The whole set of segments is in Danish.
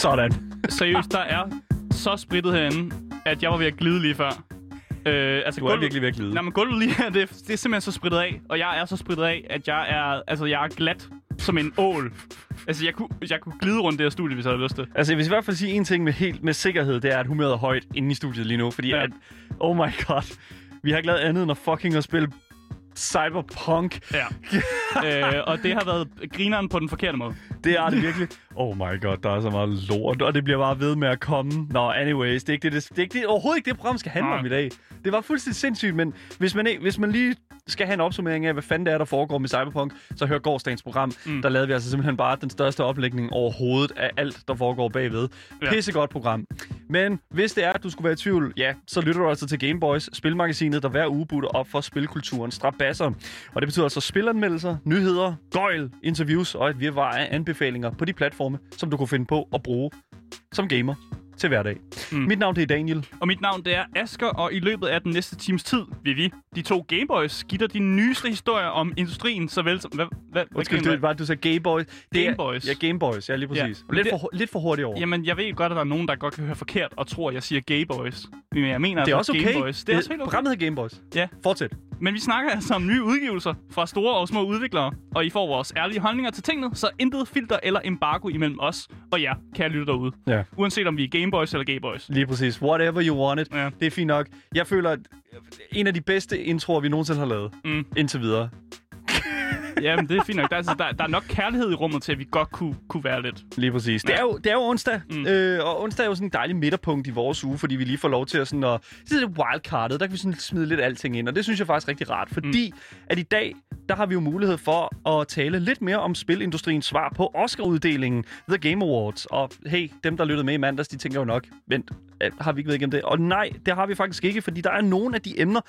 Sådan. Seriøst, der er så spritet herinde, at jeg var ved at glide lige før. Øh, altså Du er virkelig ved at glide. Nej, men gulvet lige her, det, er- det er simpelthen så spritet af. Og jeg er så spritet af, at jeg er, altså, jeg er glat som en ål. Altså, jeg kunne, jeg kunne glide rundt det her studie, hvis jeg havde lyst til. Altså, jeg vil i hvert fald sige en ting med helt med sikkerhed, det er, at humøret er højt inde i studiet lige nu. Fordi ja. at, oh my god, vi har ikke lavet andet end at fucking at spille cyberpunk. Ja. øh, og det har været grineren på den forkerte måde. Det er det virkelig. Oh my god, der er så meget lort, og det bliver bare ved med at komme. Nå, anyways, det er, ikke det, det, det er ikke det, overhovedet ikke det, program skal handle Nej. om i dag. Det var fuldstændig sindssygt, men hvis man, hvis man lige skal have en opsummering af, hvad fanden det er, der foregår med Cyberpunk, så hør gårdsdagens program. Mm. Der lavede vi altså simpelthen bare den største oplægning overhovedet af alt, der foregår bagved. Pissegodt program. Men hvis det er, at du skulle være i tvivl, ja, så lytter du altså til Gameboys, spilmagasinet, der hver uge butter op for spilkulturen strabasser. Og det betyder altså spilanmeldelser, nyheder, gøjl, interviews og et virvar af anbefalinger på de platforme, som du kunne finde på at bruge som gamer til hverdag. Mm. Mit navn det er Daniel. Og mit navn det er Asker, og i løbet af den næste times tid vil vi, de to Gameboys, dig de nyeste historier om industrien, såvel som... Hvad, hvad, Undskyld, hvad det var, du sagde Gameboys. Det Gameboys. Ja, Gameboys. Ja, lige præcis. Ja. Lidt, Det- for, lidt for hurtigt over. Jamen, jeg ved godt, at der er nogen, der godt kan høre forkert og tror, at jeg siger Gayboys. Men jeg mener det er altså også okay. Gameboys. Det er også helt okay. Programmet hedder Gameboys. Ja. Fortsæt. Men vi snakker altså om nye udgivelser fra store og små udviklere, og I får vores ærlige holdninger til tingene, så intet filter eller embargo imellem os og jer, kære lytte derude. Ja. Uanset om vi er Gameboys eller Gayboys. Lige præcis. Whatever you want it. Ja. Det er fint nok. Jeg føler, at en af de bedste introer, vi nogensinde har lavet. Mm. Indtil videre. Jamen, det er fint nok. Der, er, altså, der, der er nok kærlighed i rummet til, at vi godt kunne, kunne være lidt. Lige præcis. Det er jo, det er jo onsdag, Mm. mm. øh, og onsdag er jo sådan en dejlig midterpunkt i vores uge, fordi vi lige får lov til at sådan at... Det er lidt wildcardet, der kan vi sådan smide lidt alting ind, og det synes jeg faktisk er rigtig rart, fordi mm. at i dag, der har vi jo mulighed for at tale lidt mere om spilindustriens svar på Oscar-uddelingen The Game Awards. Og hey, dem der lyttede med i mandags, de tænker jo nok, vent, øh, har vi ikke været igennem det? Og nej, det har vi faktisk ikke, fordi der er nogle af de emner,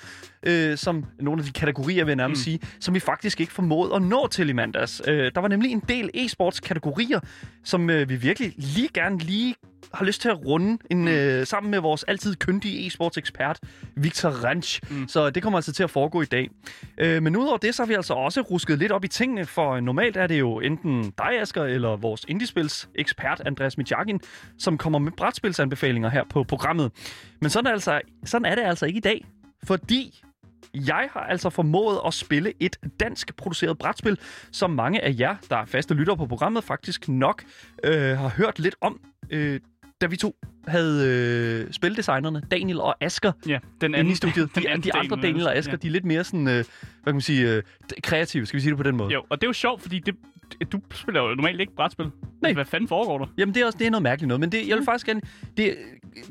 øh, som nogle af de kategorier, vil jeg nærmest mm. sige, som vi faktisk ikke formåede at nå til i mandags. Øh, der var nemlig en del e-sports kategorier, som øh, vi virkelig lige gerne lige har lyst til at runde en, øh, sammen med vores altid kyndige e-sports ekspert, Victor Ranch. Mm. Så det kommer altså til at foregå i dag. Øh, men udover det, så har vi altså også rusket lidt op i tingene, for normalt er det jo enten dig, Asger, eller vores indiespils ekspert, Andreas Mijakin, som kommer med brætspilsanbefalinger her på programmet. Men sådan er, altså, sådan er det altså ikke i dag, fordi jeg har altså formået at spille et dansk produceret brætspil, som mange af jer, der er faste lyttere på programmet, faktisk nok øh, har hørt lidt om, øh, da vi to havde øh, spildesignerne, Daniel og Asker, Ja, den anden, i studiet. De, den anden de andre del, Daniel og Asker, ja. de er lidt mere sådan, øh, hvad kan man sige, øh, kreative, skal vi sige det på den måde? Jo, og det er jo sjovt, fordi det, du spiller jo normalt ikke brætspil. Nej. Hvad fanden foregår der? Jamen, det er også det er noget mærkeligt noget, men det, jeg vil faktisk gerne... Det,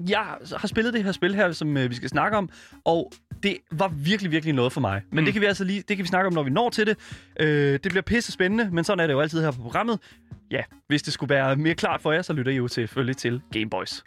jeg har spillet det her spil her, som øh, vi skal snakke om, og det var virkelig, virkelig noget for mig. Men Mm. det kan vi altså lige, det kan vi snakke om, når vi når til det. Øh, det bliver pisse spændende, men sådan er det jo altid her på programmet. Ja, hvis det skulle være mere klart for jer, så lytter I jo selvfølgelig til Gameboys.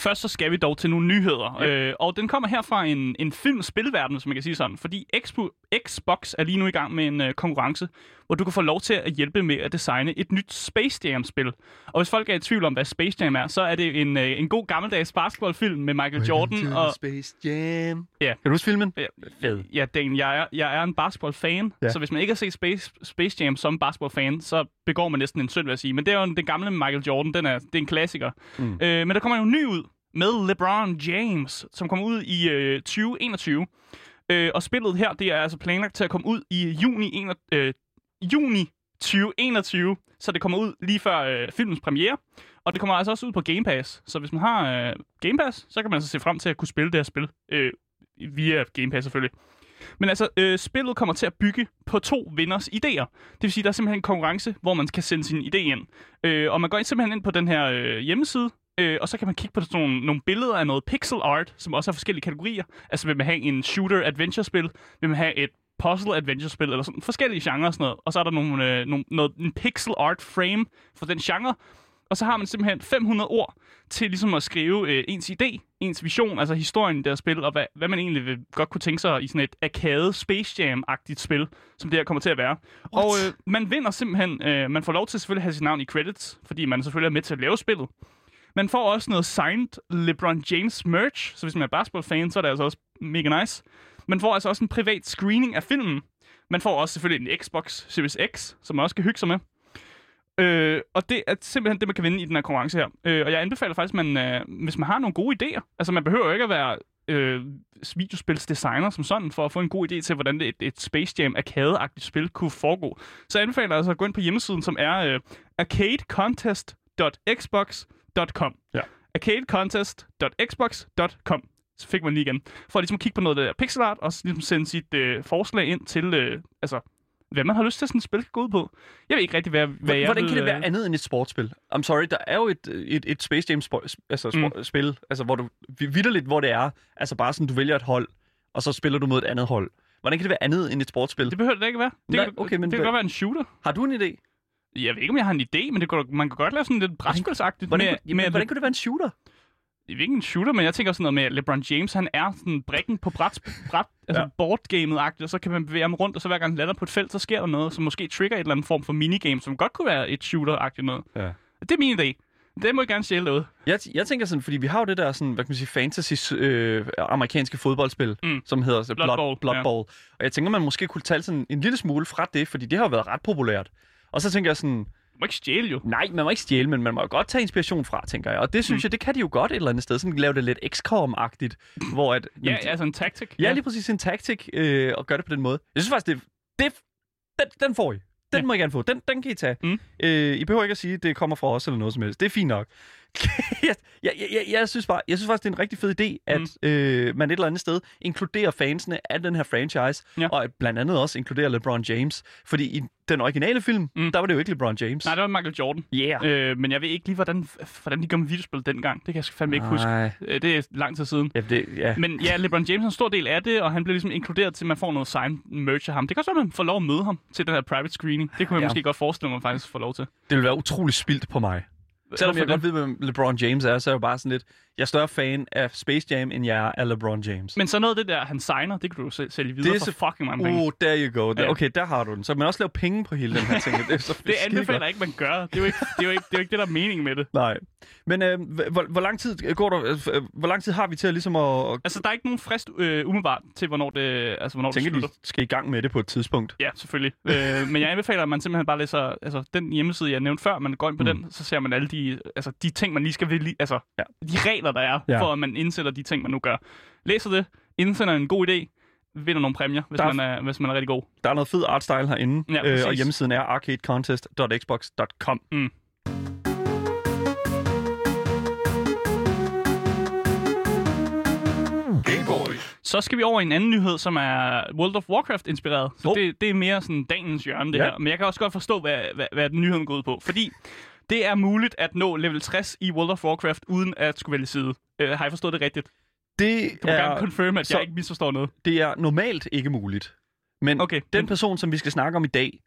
Først så skal vi dog til nogle nyheder, ja. øh, og den kommer her fra en, en film-spilverden, som man kan sige sådan, fordi Expo, Xbox er lige nu i gang med en øh, konkurrence, hvor du kan få lov til at hjælpe med at designe et nyt Space Jam-spil. Og hvis folk er i tvivl om, hvad Space Jam er, så er det en, øh, en god gammeldags basketballfilm med Michael Jordan og... Space Jam. Ja. Kan du huske filmen? Ja, Fed. Ja, Dan, jeg er, jeg er en basketball-fan, ja. Ja. så hvis man ikke har set Space, Space Jam som basketball-fan, så begår man næsten en synd, vil jeg sige. Men det er jo den gamle Michael Jordan, den er, det er en klassiker. Mm. Øh, men der kommer jo en ny ud med LeBron James, som kommer ud i øh, 2021. Øh, og spillet her, det er altså planlagt til at komme ud i juni, en, øh, juni 2021, så det kommer ud lige før øh, filmens premiere. Og det kommer altså også ud på Game Pass. Så hvis man har øh, Game Pass, så kan man altså se frem til at kunne spille det her spil. Øh, via Game Pass selvfølgelig. Men altså, øh, spillet kommer til at bygge på to vinders idéer. Det vil sige, der er simpelthen en konkurrence, hvor man kan sende sin idé ind. Øh, og man går simpelthen ind på den her øh, hjemmeside, øh, og så kan man kigge på sådan nogle, nogle billeder af noget pixel art, som også har forskellige kategorier. Altså vil man have en shooter-adventure-spil, vil man have et puzzle-adventure-spil, eller sådan forskellige genrer og sådan noget. Og så er der nogle, øh, nogle, noget, en pixel art frame for den genre, og så har man simpelthen 500 ord til ligesom at skrive øh, ens idé, ens vision, altså historien her spil, og hvad, hvad man egentlig vil godt kunne tænke sig i sådan et arcade Space Jam-agtigt spil, som det her kommer til at være. What? Og øh, man vinder simpelthen, øh, man får lov til selvfølgelig at have sit navn i credits, fordi man selvfølgelig er med til at lave spillet. Man får også noget signed LeBron James merch, så hvis man er basketball-fan, så er det altså også mega nice. Man får altså også en privat screening af filmen. Man får også selvfølgelig en Xbox Series X, som man også kan hygge sig med. Øh, og det er simpelthen det, man kan vinde i den her konkurrence her. Øh, og jeg anbefaler faktisk, at man, øh, hvis man har nogle gode idéer, altså man behøver jo ikke at være øh, videospilsdesigner som sådan, for at få en god idé til, hvordan et, et Space Jam arcade-agtigt spil kunne foregå. Så jeg anbefaler altså at gå ind på hjemmesiden, som er øh, arcadecontest.xbox.com. Ja. arcadecontest.xbox.com så fik man lige igen. For ligesom at kigge på noget af det der pixel art, og så ligesom sende sit øh, forslag ind til, øh, altså, hvad man har lyst til, at sådan et spil skal gå ud på. Jeg ved ikke rigtig, hvad, hvad jeg Hvordan kan det være øh, andet end et sportsspil? I'm sorry, der er jo et, et, et Space Jam spo- altså, Mm. mm. spil, altså, hvor du vidderligt, hvor det er, altså bare sådan, du vælger et hold, og så spiller du mod et andet hold. Hvordan kan det være andet end et sportsspil? Det behøver det ikke være. Det, Nej, kan, okay, men det kan godt være en shooter. Har du en idé? Jeg ved ikke, om jeg har en idé, men det kunne, man kan godt lave sådan lidt brætspilsagtigt. Hvordan, med, jamen, med, hvordan kunne det være en shooter? Jeg ved ikke en shooter, men jeg tænker sådan noget med, at LeBron James, han er sådan brikken på bræt, bræt altså Ja. boardgamet-agtigt, og så kan man bevæge ham rundt, og så hver gang han lander på et felt, så sker der noget, som måske trigger et eller andet form for minigame, som godt kunne være et shooter-agtigt noget. Ja. Det er min idé. Det må jeg gerne stjæle derude. Jeg, jeg tænker sådan, fordi vi har jo det der sådan, hvad kan man sige, fantasy øh, amerikanske fodboldspil, Mm. som hedder så Blood Blood, Bowl, Blood ja. Bowl. Og jeg tænker, man måske kunne tage sådan en lille smule fra det, fordi det har jo været ret populært. Og så tænker jeg sådan, Du må ikke stjæle jo. nej, man må ikke stjæle, men man må jo godt tage inspiration fra, tænker jeg. Og det synes Mm. jeg, det kan de jo godt et eller andet sted. Sådan lave det lidt XCOM-agtigt, hvor at... Ja, jamen, altså en tactic. Ja, lige præcis en taktik, øh, og gøre det på den måde. Jeg synes faktisk, det, det den, den får I. Den Ja. ja. må I gerne få. Den, den kan I tage. Mm. Øh, I behøver ikke at sige, at det kommer fra os eller noget som helst. Det er fint nok. jeg, jeg, jeg, jeg, synes bare, jeg synes faktisk, det er en rigtig fed idé, at Mm. øh, man et eller andet sted inkluderer fansene af den her franchise, Ja. og at blandt andet også inkluderer LeBron James. Fordi i den originale film, Mm. der var det jo ikke LeBron James. Nej, det var Michael Jordan. Yeah. Øh, men jeg ved ikke lige, hvordan, hvordan de gør med videospil dengang. Det kan jeg fandme ikke huske. Nej. Øh, Det er lang tid siden. Ja, det, ja. Men ja, LeBron James er en stor del af det, og han bliver ligesom inkluderet til, at man får noget sign merch af ham. Det kan også være, at man får lov at møde ham til den her private screening. Det kunne jeg Ja. måske godt forestille mig faktisk får lov til. det vil være utrolig spildt på mig. Selvom jeg godt ved, hvem LeBron James er, så er jeg jo bare sådan lidt... Jeg er større fan af Space Jam, end jeg er af LeBron James. Men så noget af det der, han signer, det kan du selv sælge videre Det er for så- fucking mange penge. Oh, there you go. Der, okay, der har du den. Så man også lave penge på hele den her ting. Det, er så Det anbefaler ikke, man gør. Det er jo ikke det, er jo ikke, det, er jo ikke det der er meningen med det. Nej. Men øh, hvor, hvor, lang tid går der, øh, hvor lang tid har vi til at ligesom at, Altså, der er ikke nogen frist øh, umiddelbart til, hvornår det, altså, hvornår det tænke, slutter. de skal i gang med det på et tidspunkt? Ja, selvfølgelig. øh, men jeg anbefaler, at man simpelthen bare læser altså, den hjemmeside, jeg nævnte før, man går ind på mm. Den, så ser man alle de, altså, de ting, man lige skal vælge, altså Ja. de regler, der er, Ja. for at man indsætter de ting, man nu gør. Læser det, indsender en god idé, vinder nogle præmier, hvis, Der er- man er, hvis man er rigtig god. Der er noget fed artstyle herinde, Ja, øh, præcis. og hjemmesiden er arcadecontest.xbox.com. Mm. Så skal vi over i en anden nyhed, som er World of Warcraft-inspireret. Så Oh. det, det er mere sådan dagens hjørne, det Ja. her. Men jeg kan også godt forstå, hvad, hvad, hvad den nyheden går ud på. Fordi det er muligt at nå level 60 i World of Warcraft, uden at skulle vælge side. Uh, har jeg forstået det rigtigt? Det Du må gerne er, confirm, at så- jeg ikke misforstår noget. det er normalt ikke muligt. Men Okay, den men- person, som vi skal snakke om i dag,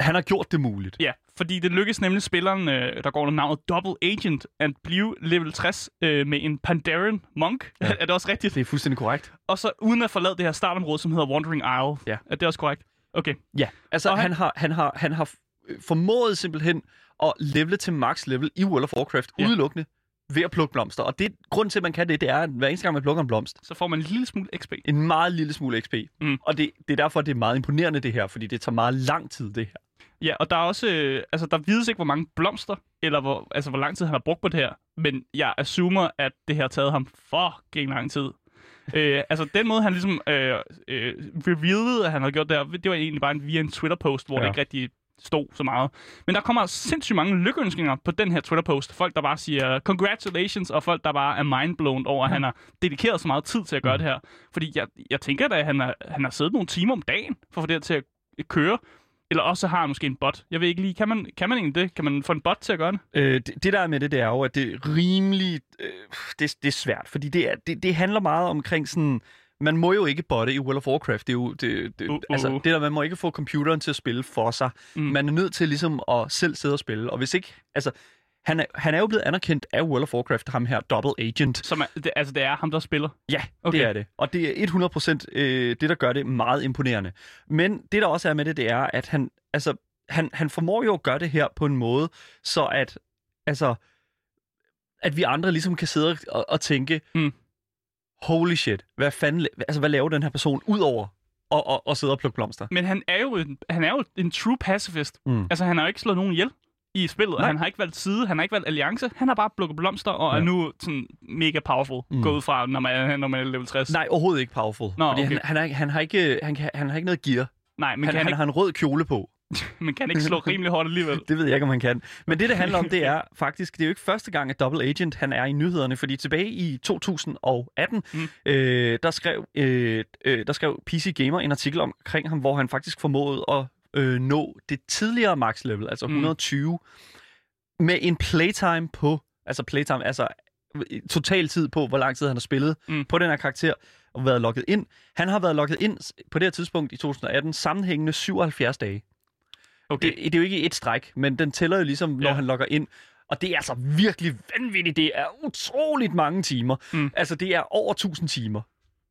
han har gjort det muligt. Ja, fordi det lykkes nemlig spilleren, øh, der går under navnet Double Agent, at blive level 60 øh, med en Pandaren Monk. Ja. Er det også rigtigt? Det er fuldstændig korrekt. Og så uden at forlade det her startområde, som hedder Wandering Isle. Ja. Er det også korrekt? Okay. Ja, altså Og han, han, har, han, har, han har formået simpelthen at levele til max level i World of Warcraft Ja. udelukkende ved at plukke blomster. Og det grund til, at man kan det, det er, at hver eneste gang, man plukker en blomst, Så får man en lille smule XP. en meget lille smule XP. Mm. Og det, det er derfor, det er meget imponerende, det her, fordi det tager meget lang tid, det her. Ja, og der er også, øh, altså der vides ikke, hvor mange blomster, eller hvor, altså, hvor lang tid han har brugt på det her. Men jeg assumer, at det her har taget ham fucking lang tid. øh, altså den måde, han ligesom øh, øh, revealede, at han havde gjort det her, det var egentlig bare en, via en Twitter-post, hvor ja. det ikke rigtig stod så meget. Men der kommer sindssygt mange lykkeønskninger på den her Twitter-post. Folk, der bare siger congratulations, og folk, der bare er mindblown over, at han har dedikeret så meget tid til at gøre det her. Fordi jeg, jeg tænker da, at han har, han har siddet nogle timer om dagen for at få det her til at køre. Eller også har han måske en bot. Jeg ved ikke lige, kan man, kan man egentlig det? Kan man få en bot til at gøre det? Øh, det, det der er med det, det er jo, at det er rimelig... Øh, det, det er svært, fordi det, er, det, det handler meget omkring sådan... Man må jo ikke botte i World of Warcraft. Det er jo, det, det, Uh, uh, uh. uh. Altså, det der, man må ikke få computeren til at spille for sig. Mm. Man er nødt til ligesom at selv sidde og spille. Og hvis ikke... Altså, han er, han er jo blevet anerkendt af World of Warcraft, ham her Double Agent. Som er, det, altså, det er ham, der spiller? Ja, okay. det er det. Og det er 100% øh, det, der gør det meget imponerende. Men det, der også er med det, det er, at han, altså, han, han formår jo at gøre det her på en måde, så at, altså, at vi andre ligesom kan sidde og, og tænke, mm. Holy shit, hvad fanden, altså, hvad laver den her person ud over og, og, og sidde og plukke blomster. Men han er jo en, han er jo en true pacifist. Mm. Altså, han har jo ikke slået nogen ihjel i spillet. Nej. Han har ikke valgt side, han har ikke valgt alliance. Han har bare plukket blomster og ja. er nu sådan mega powerful. Mm. Gået fra, når man, når man er level 60. Nej, overhovedet ikke powerful. Nå, fordi okay. han, han, er, han, har ikke, han, han har ikke noget gear. Nej, men han, kan han ikke... har en rød kjole på. men kan ikke slå rimelig hårdt alligevel. det ved jeg ikke, om han kan. Men det, det handler om, det er faktisk, det er jo ikke første gang, at Double Agent han er i nyhederne, fordi tilbage i 2018, mm. øh, der, skrev, øh, øh, der skrev PC Gamer en artikel omkring ham, hvor han faktisk formåede at øh, nå det tidligere max level, altså 120, mm. med en playtime på, altså playtime, altså total tid på, hvor lang tid han har spillet mm. på den her karakter, og været logget ind. Han har været logget ind på det her tidspunkt i 2018 sammenhængende 77 dage. Okay. Det, det er jo ikke et stræk, men den tæller jo ligesom, når ja. han logger ind. Og det er altså virkelig vanvittigt. Det er utroligt mange timer. Mm. Altså, det er over 1000 timer.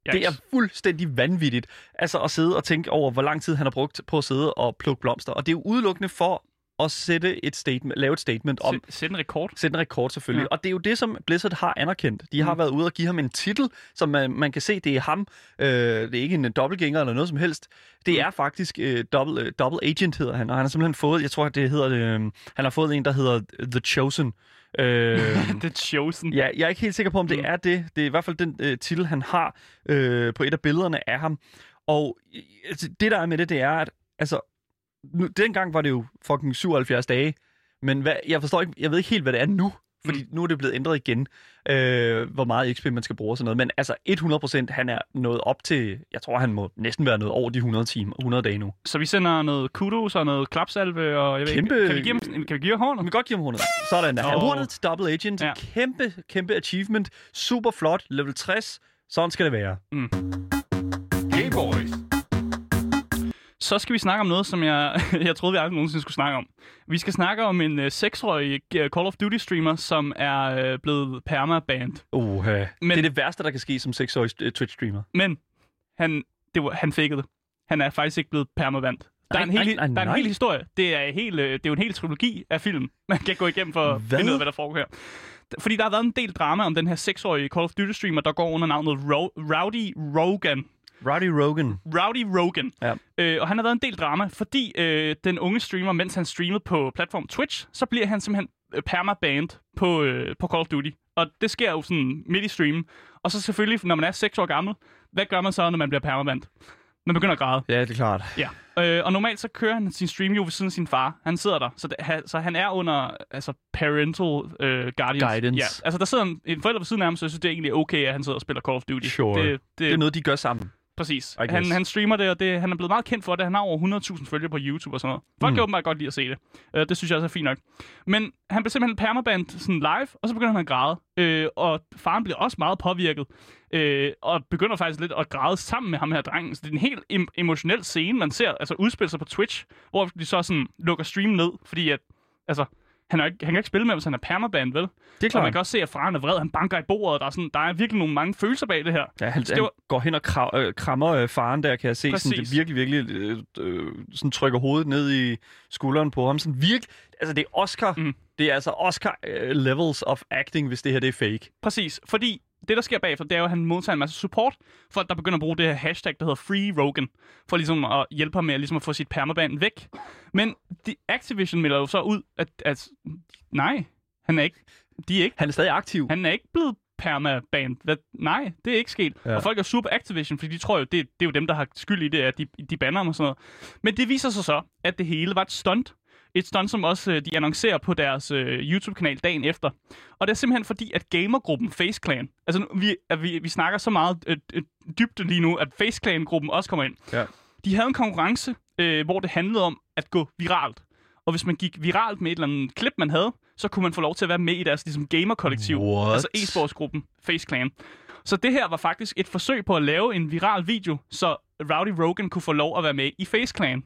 Yes. Det er fuldstændig vanvittigt. Altså at sidde og tænke over, hvor lang tid han har brugt på at sidde og plukke blomster. Og det er jo udelukkende for at sætte et statement, lave et statement om... Sætte en rekord. Sætte en rekord, selvfølgelig. Ja. Og det er jo det, som Blizzard har anerkendt. De har mm. været ude og give ham en titel, som man, man kan se, det er ham. Øh, det er ikke en dobbeltgænger eller noget som helst. Det mm. er faktisk øh, double, øh, double agent, hedder han. Og han har simpelthen fået, jeg tror, det hedder øh, han har fået en, der hedder The Chosen. Øh, The Chosen. Ja, jeg er ikke helt sikker på, om det mm. er det. Det er i hvert fald den øh, titel, han har øh, på et af billederne af ham. Og øh, det, der er med det, det er, at altså, nu, dengang var det jo fucking 77 dage, men hvad, jeg forstår ikke, jeg ved ikke helt, hvad det er nu, fordi mm. nu er det blevet ændret igen, øh, hvor meget XP man skal bruge og sådan noget. Men altså 100%, han er nået op til, jeg tror, han må næsten være nået over de 100 timer, 100 dage nu. Så vi sender noget kudos og noget klapsalve, og jeg ved kæmpe, ikke, kan vi give ham, kan vi give ham hornet? Vi kan godt give ham hornet. Sådan der. Oh. Hornet til Double Agent. Ja. Kæmpe, kæmpe achievement. Super flot. Level 60. Sådan skal det være. Mm. Hey boys. Så skal vi snakke om noget, som jeg, jeg troede, vi aldrig nogensinde skulle snakke om. Vi skal snakke om en uh, seksårig uh, Call of Duty-streamer, som er uh, blevet perma-banned. Uh, men, det er det værste, der kan ske som seksårig uh, Twitch-streamer. Men han, det var, han fakede det. Han er faktisk ikke blevet perma-banned. Der er, en hel, der er en hel historie. Det er, helt, det er jo en hel trilogi af film, man kan gå igennem for at finde ud af, hvad der foregår her. Fordi der har været en del drama om den her seksårige Call of Duty-streamer, der går under navnet Ro- Rowdy Rogan. Rowdy Rogan. Rowdy Rogan. Ja. Øh, og han har været en del drama, fordi øh, den unge streamer, mens han streamede på platform Twitch, så bliver han simpelthen øh, perma-banned på, øh, på Call of Duty. Og det sker jo sådan midt i streamen. Og så selvfølgelig, når man er 6 år gammel, hvad gør man så, når man bliver perma-banned? Man begynder at græde. Ja, det er klart. Ja. Øh, og normalt så kører han sin stream jo ved siden af sin far. Han sidder der. Så, det, ha, så han er under altså, parental øh, guardians. Guidance. Ja. Altså der sidder en, en forælder ved siden af ham, så jeg synes, det er egentlig okay, at han sidder og spiller Call of Duty. Sure. Det, det, det er noget, de gør sammen. Præcis. Han, han streamer det, og det, han er blevet meget kendt for det. Han har over 100.000 følgere på YouTube og sådan noget. Folk mm. kan åbenbart godt lide at se det. Uh, det synes jeg også er fint nok. Men han blev simpelthen permaband sådan live, og så begynder han at græde. Uh, og faren bliver også meget påvirket. Uh, og begynder faktisk lidt at græde sammen med ham her drengen. Så det er en helt em- emotionel scene, man ser altså udspille sig på Twitch, hvor de så sådan lukker stream ned, fordi at, altså, han, er ikke, han kan ikke spille med, hvis han er permaband, vel? Det er klart. Og man kan også se, at faren er vred. Han banker i bordet. Der er, sådan, der er virkelig nogle mange følelser bag det her. Ja, han, han var... går hen og krav, øh, krammer øh, faren der, kan jeg se. Sådan, det virkelig, virkelig øh, øh, sådan trykker hovedet ned i skulderen på ham. Sådan virkelig, altså det er Oscar. Mm. Det er altså Oscar øh, levels of acting, hvis det her det er fake. Præcis, fordi det, der sker bagefter, det er jo, at han modtager en masse support, for at der begynder at bruge det her hashtag, der hedder Free Rogan, for ligesom at hjælpe ham med at, ligesom at få sit permaband væk. Men de, Activision melder jo så ud, at, at nej, han er ikke, de er ikke. Han er stadig aktiv. Han er ikke blevet permaband. Hvad? Nej, det er ikke sket. Ja. Og folk er super Activision, fordi de tror jo, det, det er jo dem, der har skyld i det, at de, de banner ham og sådan noget. Men det viser sig så, at det hele var et stunt. Et stunt, som også øh, de annoncerer på deres øh, YouTube-kanal dagen efter. Og det er simpelthen fordi, at gamergruppen Face Clan, altså vi, at vi, vi snakker så meget øh, øh, dybt lige nu, at Face Clan-gruppen også kommer ind. Ja. De havde en konkurrence, øh, hvor det handlede om at gå viralt. Og hvis man gik viralt med et eller andet klip, man havde, så kunne man få lov til at være med i deres ligesom, gamer-kollektiv. What? Altså e-sportsgruppen Face Clan. Så det her var faktisk et forsøg på at lave en viral video, så Rowdy Rogan kunne få lov at være med i Face Clan.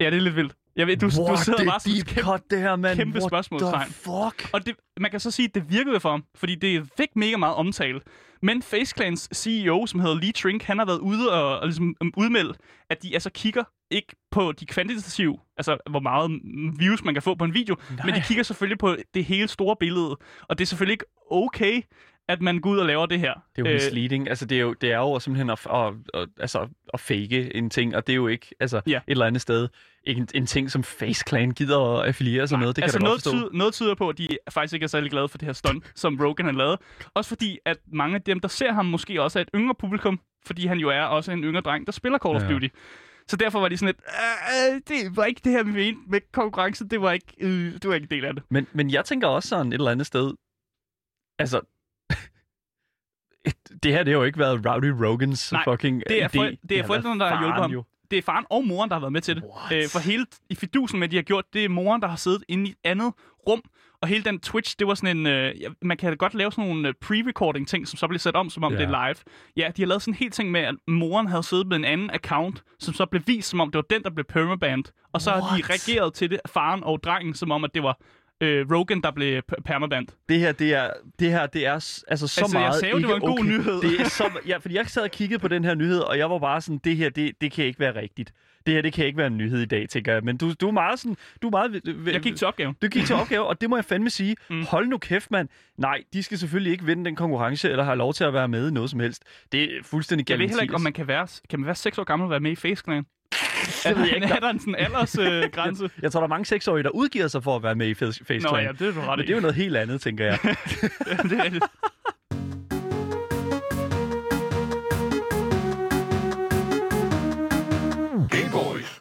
Ja, det er lidt vildt. Jeg ved, du, du What, sidder det bare sådan kæmpe, cut, det her, mand. kæmpe What spørgsmålstegn. fuck? Og det, man kan så sige, at det virkede for ham, fordi det fik mega meget omtale. Men FaceClans CEO, som hedder Lee Trink, han har været ude og, og ligesom um, udmelde, at de altså kigger ikke på de kvantitative, altså hvor meget views man kan få på en video, Nej. men de kigger selvfølgelig på det hele store billede. Og det er selvfølgelig ikke okay, at man går ud og laver det her. Det er jo Øh, misleading. Altså, det er jo, det er jo simpelthen at, at, at, altså, at fake en ting, og det er jo ikke altså, Ja. et eller andet sted en, en ting, som Face Clan gider at affiliere sig med. Det kan altså noget, tyder, noget tyder på, at de faktisk ikke er særlig glade for det her stunt, som Rogan har lavet. Også fordi, at mange af dem, der ser ham, måske også er et yngre publikum, fordi han jo er også en yngre dreng, der spiller Call of Ja. Duty. Så derfor var de sådan lidt, "Øh, det var ikke det her, vi mente med konkurrence, det var ikke, øh, det var ikke en del af det. Men, men jeg tænker også sådan et eller andet sted, altså, det her det har jo ikke været Rowdy Rogans Nej, fucking det er for- det er forældrene, der har hjulpet ham. Jo. Det er faren og moren, der har været med til det. What? Øh, for hele i fidusen med, de har gjort, det er moren, der har siddet inde i et andet rum. Og hele den Twitch, det var sådan en... Øh, man kan godt lave sådan nogle øh, pre-recording ting, som så bliver sat om, som om Ja. det er live. Ja, de har lavet sådan en helt ting med, at moren havde siddet med en anden account, som så blev vist, som om det var den, der blev permabanned. Og så har de What? reageret til det, faren og drengen, som om, at det var øh, Rogan, der blev p- permabanned. Det her, det er, det her, det er altså så Altså, jeg meget sagde jo, det ikke var en god okay. nyhed. Det er så, ja, fordi jeg sad og kiggede på den her nyhed, og jeg var bare sådan, det her, det, det kan ikke være rigtigt. Det her, det kan ikke være en nyhed i dag, tænker jeg. Men du, du er meget sådan, du er meget... Jeg gik til opgaven. Du gik til opgave, og det må jeg fandme sige. Mm. Hold nu kæft, mand. Nej, de skal selvfølgelig ikke vinde den konkurrence, eller have lov til at være med i noget som helst. Det er fuldstændig Jeg ved heller ikke, om man kan være, kan man være 6 år gammel og være med i Face Clan. Det ved jeg ikke. Er der en sådan aldersgrænse? Øh, grænse? Jeg tror, der er mange seksårige, der udgiver sig for at være med i Face Face Nå ja, det er du ret Men det er jo noget helt andet, tænker jeg. det er rigtigt.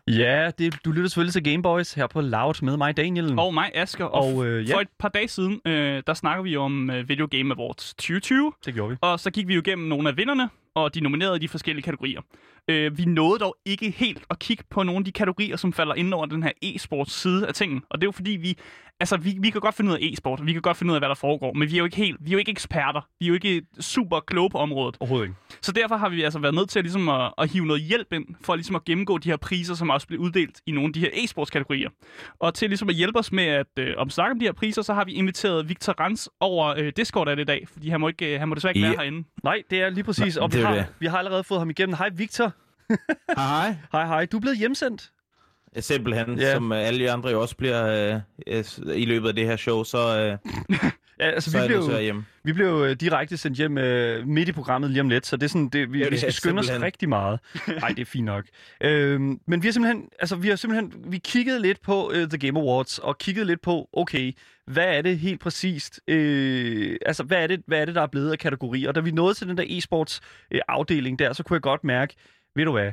ja, det, du lytter selvfølgelig til Gameboys her på Loud med mig, Daniel. Og mig, Asger. Og, Og, øh, ja. for et par dage siden, øh, der snakker vi om øh, Video Game Awards 2020. Det gjorde vi. Og så gik vi jo igennem nogle af vinderne, og de nominerede i de forskellige kategorier. Øh, vi nåede dog ikke helt at kigge på nogle af de kategorier, som falder ind over den her e-sports side af tingen. Og det er jo fordi, vi, altså, vi, vi kan godt finde ud af e-sport, vi kan godt finde ud af, hvad der foregår, men vi er jo ikke helt, vi er jo ikke eksperter. Vi er jo ikke super kloge på området. Overhovedet ikke. Så derfor har vi altså været nødt til at, ligesom at, at hive noget hjælp ind, for ligesom at gennemgå de her priser, som også bliver uddelt i nogle af de her e-sports-kategorier. Og til ligesom at hjælpe os med at øh, om snakke om de her priser, så har vi inviteret Victor Rans over øh, Discord af det i dag, fordi han må, ikke, øh, han må desværre ikke Ja. være herinde. Nej, det er lige præcis. Og vi har, vi har allerede fået ham igennem. Hej, Victor. Hej. Hej, hej. Du er blevet hjemsendt. Simpelthen, Ja. som øh, alle de andre jo også bliver øh, øh, i løbet af det her show, så, øh, Ja, altså, så vi er blev, det så hjemme. vi blev øh, direkte sendt hjem øh, midt i programmet lige om lidt, så det er sådan, det, vi, Det er vi det, skal skynde os rigtig meget. Nej, det er fint nok. Øhm, men vi har simpelthen, altså, vi har simpelthen, vi kiggede lidt på uh, The Game Awards, og kiggede lidt på, okay, hvad er det helt præcist, øh, altså, hvad er, det, hvad er det, der er blevet af kategorier? Og da vi nåede til den der e-sports øh, afdeling der, så kunne jeg godt mærke, ved du hvad,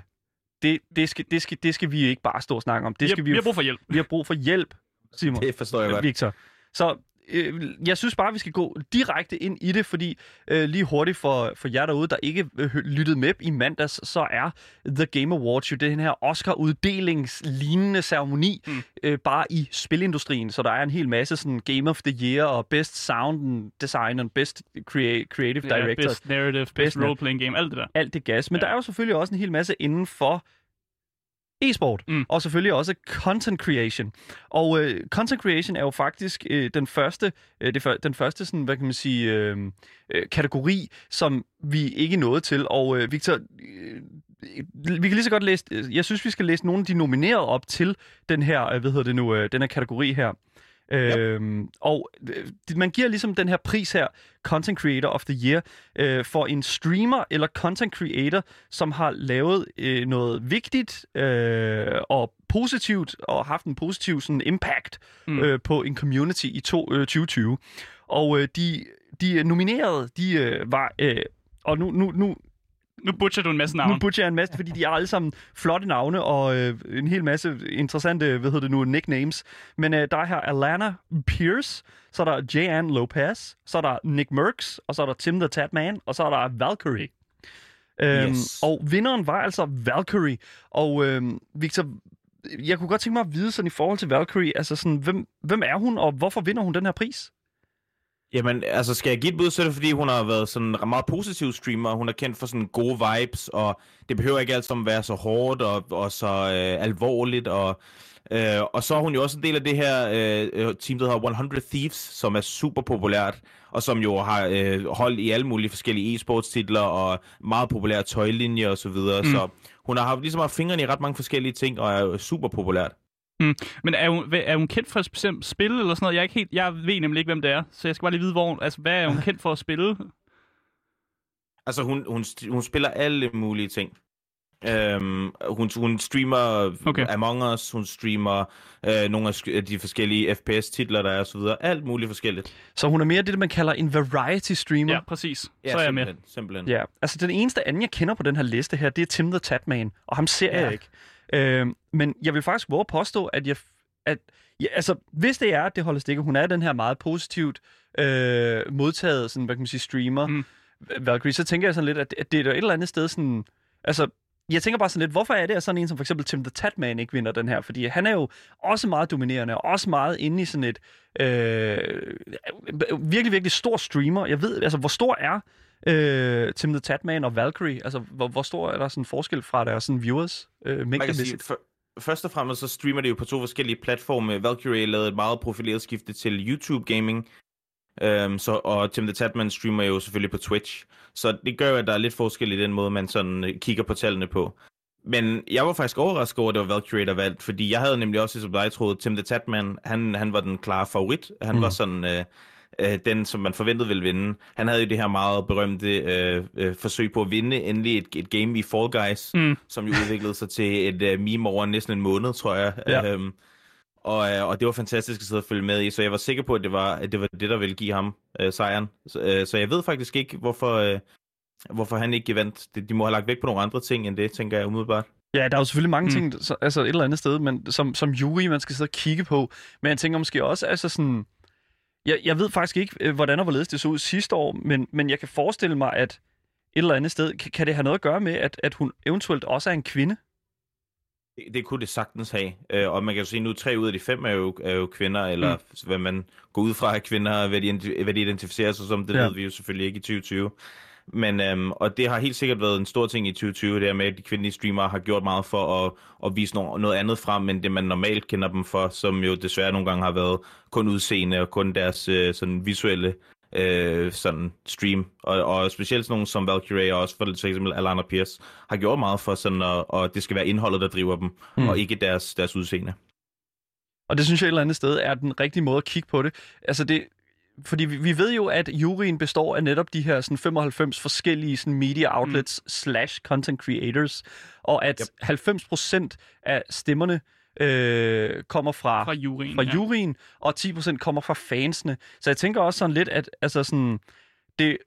det, det, skal, det, skal, det skal vi ikke bare stå og snakke om. Det Vi skal har, vi, vi har brug for hjælp. vi har brug for hjælp, Simon. Det forstår jeg godt. Victor. Så øh, jeg synes bare, vi skal gå direkte ind i det, fordi øh, lige hurtigt for, for jer derude, der ikke øh, lyttede med i mandags, så er The Game Awards jo den her Oscar-uddelingslignende ceremoni, Mm. øh, bare i spilindustrien. Så der er en hel masse sådan Game of the Year og Best Sound Design og Best Crea- Creative Ja, Director. best narrative, best, Best role-playing game, alt det der. Alt det gas. Men Ja. ja. der er jo selvfølgelig også en hel masse inden for e-sport, Mm. og selvfølgelig også content creation. Og øh, content creation er jo faktisk øh, den første, øh, det, før- den første sådan, hvad kan man sige, øh, øh, kategori, som vi ikke nåede til. Og øh, Victor, øh, vi kan lige så godt læse, jeg synes, vi skal læse nogle af de nominerede op til den her, øh, hvad hedder det nu, øh, den her kategori her. Øhm, og øh, man giver ligesom den her pris her, Content Creator of the Year, øh, for en streamer eller content creator, som har lavet øh, noget vigtigt øh, og positivt, og haft en positiv sådan, impact Mm. øh, på en community i to, øh, 2020. Og øh, de, de nominerede, de øh, var... Øh, og nu, nu, nu, Nu butcher du en masse nu navn. butcher jeg en masse, fordi de er alle sammen flotte navne og øh, en hel masse interessante, hvad hedder det nu, nicknames. Men øh, der er her Alana Pierce, så er der J.Ann Lopez, så er der Nick Merckx, og så er der Tim the Tatman, og så er der Valkyrie. Øhm, Yes. Og vinderen var altså Valkyrie. Og øhm, Victor, jeg kunne godt tænke mig at vide sådan i forhold til Valkyrie, altså sådan, hvem, hvem er hun, og hvorfor vinder hun den her pris? Jamen, altså skal jeg give et bud, så er det fordi, hun har været sådan en meget positiv streamer, hun er kendt for sådan gode vibes, og det behøver ikke altid at være så hårdt og, og så øh, alvorligt, og Øh, og så er hun jo også en del af det her øh, team, der hedder 100 Thieves, som er super populært, og som jo har øh, hold i alle mulige forskellige e-sportstitler og meget populære tøjlinjer og så videre. Mm. Så hun har haft, ligesom haft fingrene i ret mange forskellige ting, og er super populært. Mm. Men er hun, er hun kendt for et bestemt spil eller sådan noget? Jeg, er ikke helt, jeg ved nemlig ikke, hvem det er, så jeg skal bare lige vide, hvor, altså, hvad er hun kendt for at spille? Altså, hun, hun, hun spiller alle mulige ting. Øhm, hun, hun streamer okay. Among Us, hun streamer øh, nogle af de forskellige FPS-titler, der er osv. Alt muligt forskelligt. Så hun er mere det, man kalder en variety-streamer? Ja, præcis. Ja, så er jeg med. Simpelthen. Ja, altså den eneste anden, jeg kender på den her liste her, det er Tim the Tatman, og ham ser ja. jeg ikke. Øh, men jeg vil faktisk våge at påstå, at jeg... At, ja, altså, hvis det er, det holder stikke, hun er den her meget positivt øh, modtaget, sådan, hvad kan man sige, streamer, mm. Valkyrie, så tænker jeg sådan lidt, at, at det er et eller andet sted sådan... Altså, jeg tænker bare sådan lidt, hvorfor er det, at sådan en som for eksempel Tim the Tatman ikke vinder den her? Fordi han er jo også meget dominerende, og også meget inde i sådan et øh, virkelig, virkelig stor streamer. Jeg ved, altså, hvor stor er øh, Tim the Tatman og Valkyrie? Altså, hvor, hvor stor er der sådan forskel fra deres sådan viewers? Øh, for, først og fremmest så streamer det jo på to forskellige platforme. Valkyrie lavede et meget profileret skifte til YouTube Gaming, Um, så, og Tim the Tatman streamer jo selvfølgelig på Twitch. Så det gør jo, at der er lidt forskel i den måde, man sådan øh, kigger på tallene på. Men jeg var faktisk overrasket over, at det var Valkyrie, der valgte, fordi jeg havde nemlig også, som dig troede, Tim the Tatman, han, han var den klare favorit. Han mm. var sådan øh, øh, den, som man forventede ville vinde. Han havde jo det her meget berømte øh, øh, forsøg på at vinde endelig et, et game i Fall Guys, mm. som jo udviklede sig til et øh, meme over næsten en måned, tror jeg. Ja. Øhm, og, øh, og det var fantastisk at sidde og følge med i, så jeg var sikker på, at det var, at det, var det, der ville give ham øh, sejren. Så, øh, så jeg ved faktisk ikke, hvorfor, øh, hvorfor han ikke vandt. De, de må have lagt væk på nogle andre ting end det, tænker jeg umiddelbart. Ja, der er jo selvfølgelig mange mm. ting, så, altså et eller andet sted, men som, som jury, man skal sidde og kigge på. Men jeg tænker måske også, altså sådan... Jeg, jeg ved faktisk ikke, øh, hvordan og hvorledes det så ud sidste år, men, men jeg kan forestille mig, at et eller andet sted, kan, kan det have noget at gøre med, at, at hun eventuelt også er en kvinde? Det, det kunne det sagtens have. Øh, og man kan jo sige, nu tre ud af de fem er jo, er jo kvinder, eller mm. hvad man går ud fra af kvinder, hvad de, hvad de identificerer sig som, det ja. ved vi jo selvfølgelig ikke i 2020. Men, øhm, og det har helt sikkert været en stor ting i 2020, det er med, at de kvindelige streamere har gjort meget for at, at vise noget, noget andet frem, end det man normalt kender dem for, som jo desværre nogle gange har været kun udseende og kun deres øh, sådan visuelle øh, sådan stream. Og, og specielt sådan nogle som Valkyrie og også for eksempel Alana Pierce har gjort meget for sådan, at, og det skal være indholdet, der driver dem, mm. og ikke deres, deres udseende. Og det synes jeg et eller andet sted er den rigtige måde at kigge på det. Altså det, fordi vi, vi ved jo, at juryen består af netop de her sådan 95 forskellige sådan media outlets mm. slash content creators, og at yep. 90% af stemmerne øh, kommer fra, fra juryen, fra juryen ja. og 10% kommer fra fansene. Så jeg tænker også sådan lidt, at altså sådan, det,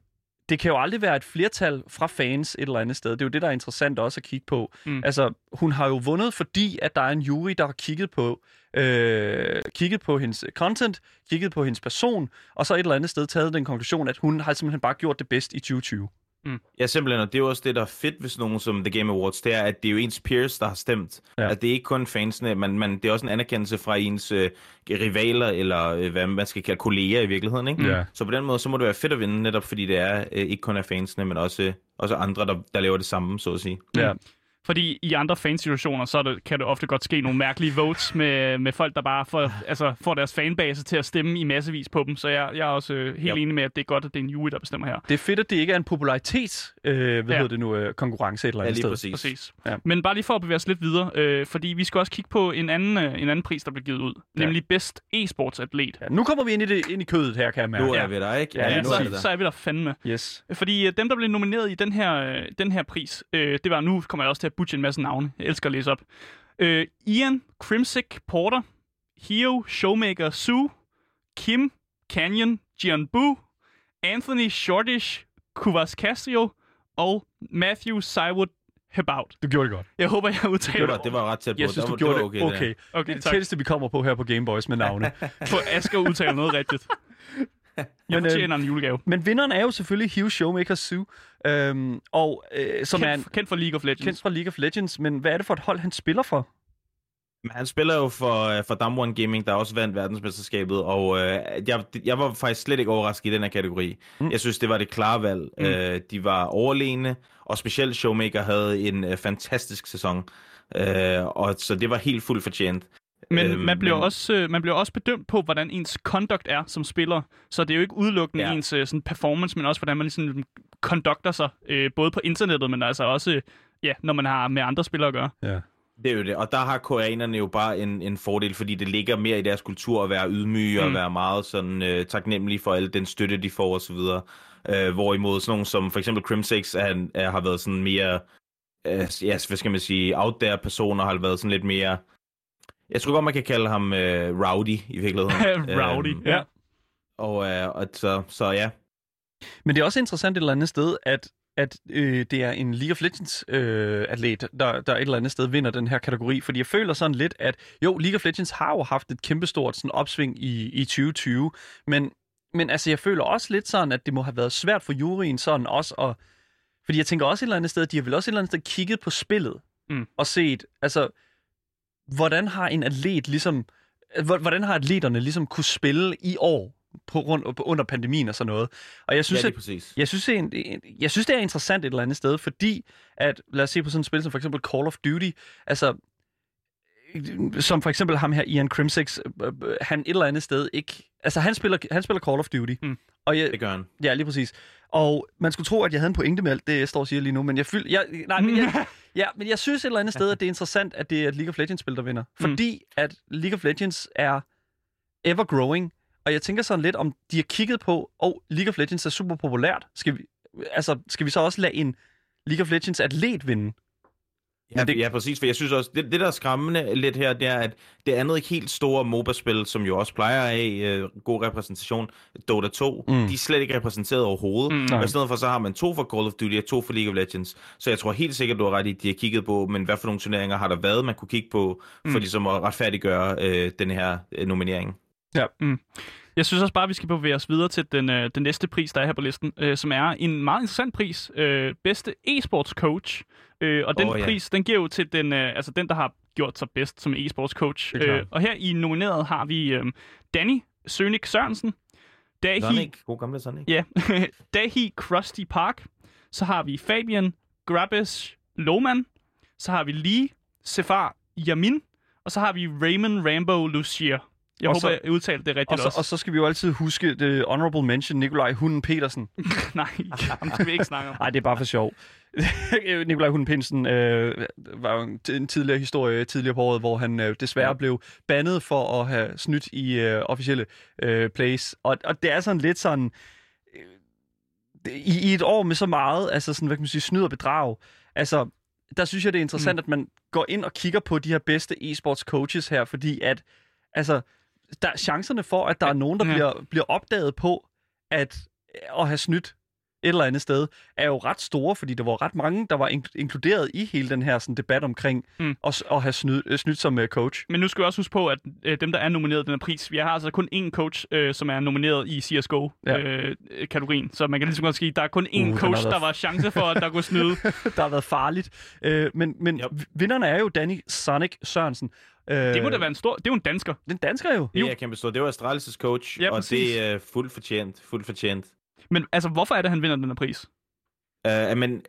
det kan jo aldrig være et flertal fra fans et eller andet sted. Det er jo det, der er interessant også at kigge på. Mm. Altså, hun har jo vundet, fordi at der er en jury, der har kigget på, øh, kigget på hendes content, kigget på hendes person, og så et eller andet sted taget den konklusion, at hun har simpelthen bare gjort det bedst i 2020. Mm. Ja, simpelthen, og det er jo også det, der er fedt ved sådan nogen som The Game Awards, det er, at det er jo ens peers, der har stemt. Ja. At det er ikke kun fansene, men, men det er også en anerkendelse fra ens øh, rivaler, eller øh, hvad man skal kalde kolleger i virkeligheden, ikke? Ja. Så på den måde, så må det være fedt at vinde, netop fordi det er øh, ikke kun af fansene, men også, øh, også andre, der, der laver det samme, så at sige. Ja. Fordi i andre fansituationer, så det, kan det ofte godt ske nogle mærkelige votes med, med folk, der bare får, altså, får deres fanbase til at stemme i massevis på dem. Så jeg, jeg er også øh, helt yep. enig med, at det er godt, at det er en jury, der bestemmer her. Det er fedt, at det ikke er en popularitets, øh, hvad ja. hedder det nu, øh, konkurrence et eller andet ja, lige sted. Præcis. præcis. Ja. Men bare lige for at bevæge os lidt videre, øh, fordi vi skal også kigge på en anden, øh, en anden pris, der bliver givet ud, ja. nemlig Best E-sportsatlet. Ja, nu kommer vi ind i, det, ind i kødet her, kan jeg mærke. Nu er vi der, ikke? Ja, ja, nu så, er, der. så er vi der fandme. Yes. Fordi øh, dem, der blev nomineret i den her, øh, den her pris, øh, det var, nu kommer jeg også til at butche en masse navne. Jeg elsker at læse op. Øh, Ian Crimsick Porter, Hio Showmaker Sue, Kim Canyon Jianbu, Anthony Shortish Kuvas Castro og Matthew Sywood Hebaut. Du gjorde det godt. Jeg håber, jeg udtaler det. Det var ret tæt på. Jeg synes, du gjorde det okay. okay. okay. okay det er det tætteste, vi kommer på her på Gameboys med navne. På Asger udtaler noget rigtigt. Jeg men, fortjener en julegave. Men vinderen er jo selvfølgelig Hugh Showmaker Sue, øhm, og, øh, som kendt, er en, kendt fra League of Legends. Kendt fra League of Legends, men hvad er det for et hold, han spiller for? Han spiller jo for, øh, for Damwon Gaming, der også vandt verdensmesterskabet, og øh, jeg, jeg var faktisk slet ikke overrasket i den her kategori. Mm. Jeg synes, det var det klare valg. Mm. Øh, de var overlegne, og specielt Showmaker havde en øh, fantastisk sæson, øh, og så det var helt fuldt fortjent. Men Øhm, man, bliver men- også, øh, man bliver også bedømt på, hvordan ens conduct er som spiller. Så det er jo ikke udelukkende ja. Ens øh, sådan performance, men også hvordan man ligesom conducter sig, øh, både på internettet, men altså også ja, når man har med andre spillere at gøre. Ja. Det er jo det, og der har koreanerne jo bare en, en fordel, fordi det ligger mere i deres kultur at være ydmyge mm. og være meget sådan øh, taknemmelige for al den støtte, de får osv. Øh, hvorimod sådan nogle som for eksempel Crimsix er, er, har været sådan mere, øh, ja, hvad skal man sige, out there personer har været sådan lidt mere, jeg tror godt, man kan kalde ham øh, rowdy i virkeligheden. Rowdy, Øhm, ja. Og, øh, og så, så ja, Men det er også interessant et eller andet sted, at, at øh, det er en League of Legends øh, atlet, der, der et eller andet sted vinder den her kategori. Fordi jeg føler sådan lidt, at jo, League of Legends har jo haft et kæmpestort sådan, opsving i, i 2020, men, men altså, jeg føler også lidt sådan, at det må have været svært for juryen sådan også at... Fordi jeg tænker også et eller andet sted, de har vel også et eller andet sted kigget på spillet Mm. og set, altså, hvordan har en atlet ligesom... hvor- Hvordan har atleterne ligesom kunne spille i år på grund, på, under pandemien og sådan noget? Og jeg synes, ja, at jeg synes, det er, en, jeg synes, det er interessant et eller andet sted, fordi at, lad os se på sådan et spil som for eksempel Call of Duty, altså, som for eksempel ham her, Ian Crimsix, øh, øh, han et eller andet sted ikke, altså han spiller, han spiller Call of Duty, Mm. og jeg, Det gør han. ja, lige præcis, og man skulle tro, at jeg havde en pointe med alt det, jeg står og siger lige nu, men jeg fyld, jeg, nej, men jeg, ja, men jeg synes et eller andet sted, at det er interessant, at det er et League of Legends-spil, der vinder, fordi at League of Legends er ever growing, og jeg tænker sådan lidt, om de har kigget på, og oh, League of Legends er super populært. Skal vi, altså, skal vi så også lade en League of Legends atlet vinde? Ja, det- ja, præcis. For jeg synes også, det, det der er skræmmende lidt her, det er, at det andet ikke helt store MOBA-spil, som jo også plejer af øh, god repræsentation, Dota 2, Mm. mm. de er slet ikke repræsenteret overhovedet. Mm. Mm. Og i stedet for, så har man to for Call of Duty og to for League of Legends. Så jeg tror helt sikkert, du har ret i, at de har kigget på, men hvad for nogle turneringer har der været, man kunne kigge på, for Mm. ligesom at retfærdiggøre øh, den her øh, nominering. Jeg synes også bare, at vi skal bevæge os videre til den, øh, den næste pris, der er her på listen, øh, som er en meget interessant pris. Øh, bedste e-sports coach. Øh, og den Åh, ja. pris, den giver jo til den, øh, altså den, der har gjort sig bedst som e-sports coach. Øh, og her i nomineret har vi øh, Danny Sønik Sørensen, Dahi, Sonic, god gamle Sonic. ja, Dahi Krusty Park, så har vi Fabian Grabes Lohman, så har vi Lee Sefar Yamin, og så har vi Raymond Rambo Lucier. Jeg Og håber, så- jeg udtalte det rigtigt Og så, også. og så skal vi jo altid huske det honorable mention, Nikolaj Hunden Petersen. Nej, ham skal vi ikke snakke om. Nej, det er bare for sjov. Nikolaj Hunden Petersen øh, var jo en, en tidligere historie tidligere på året, hvor han øh, desværre Ja. blev bandet for at have snydt i øh, officielle øh, plays. Og, og det er sådan lidt sådan... Øh, i, I et år med så meget, altså sådan, hvad kan man sige, snyd og bedrag, altså, der synes jeg, det er interessant, mm. at man går ind og kigger på de her bedste e-sports coaches her, fordi at, altså, der er chancerne for, at der er nogen, der Ja. bliver, bliver opdaget på, at, at have snydt et eller andet sted, er jo ret store, fordi der var ret mange, der var in- inkluderet i hele den her sådan, debat omkring Mm. at, at have snydt, øh, snydt som uh, coach. Men nu skal vi også huske på, at øh, dem, der er nomineret den her pris, vi har altså kun én coach, øh, som er nomineret i CSGO-kategorien. så man kan ligesom godt sige, at der er kun én Uh, coach, været der var chance for, at der kunne snyde. der har været farligt. Øh, men men Yep. vinderne er jo Danny Sonic Sørensen. Øh, Det må da være en stor... Det er jo en dansker. Den dansker jo. Det er kæmpe stort. Det var Astralis' coach, Ja, og præcis. det er fuldt fortjent. Fuldt fortjent. Men altså, hvorfor er det, han vinder den her pris? Uh, men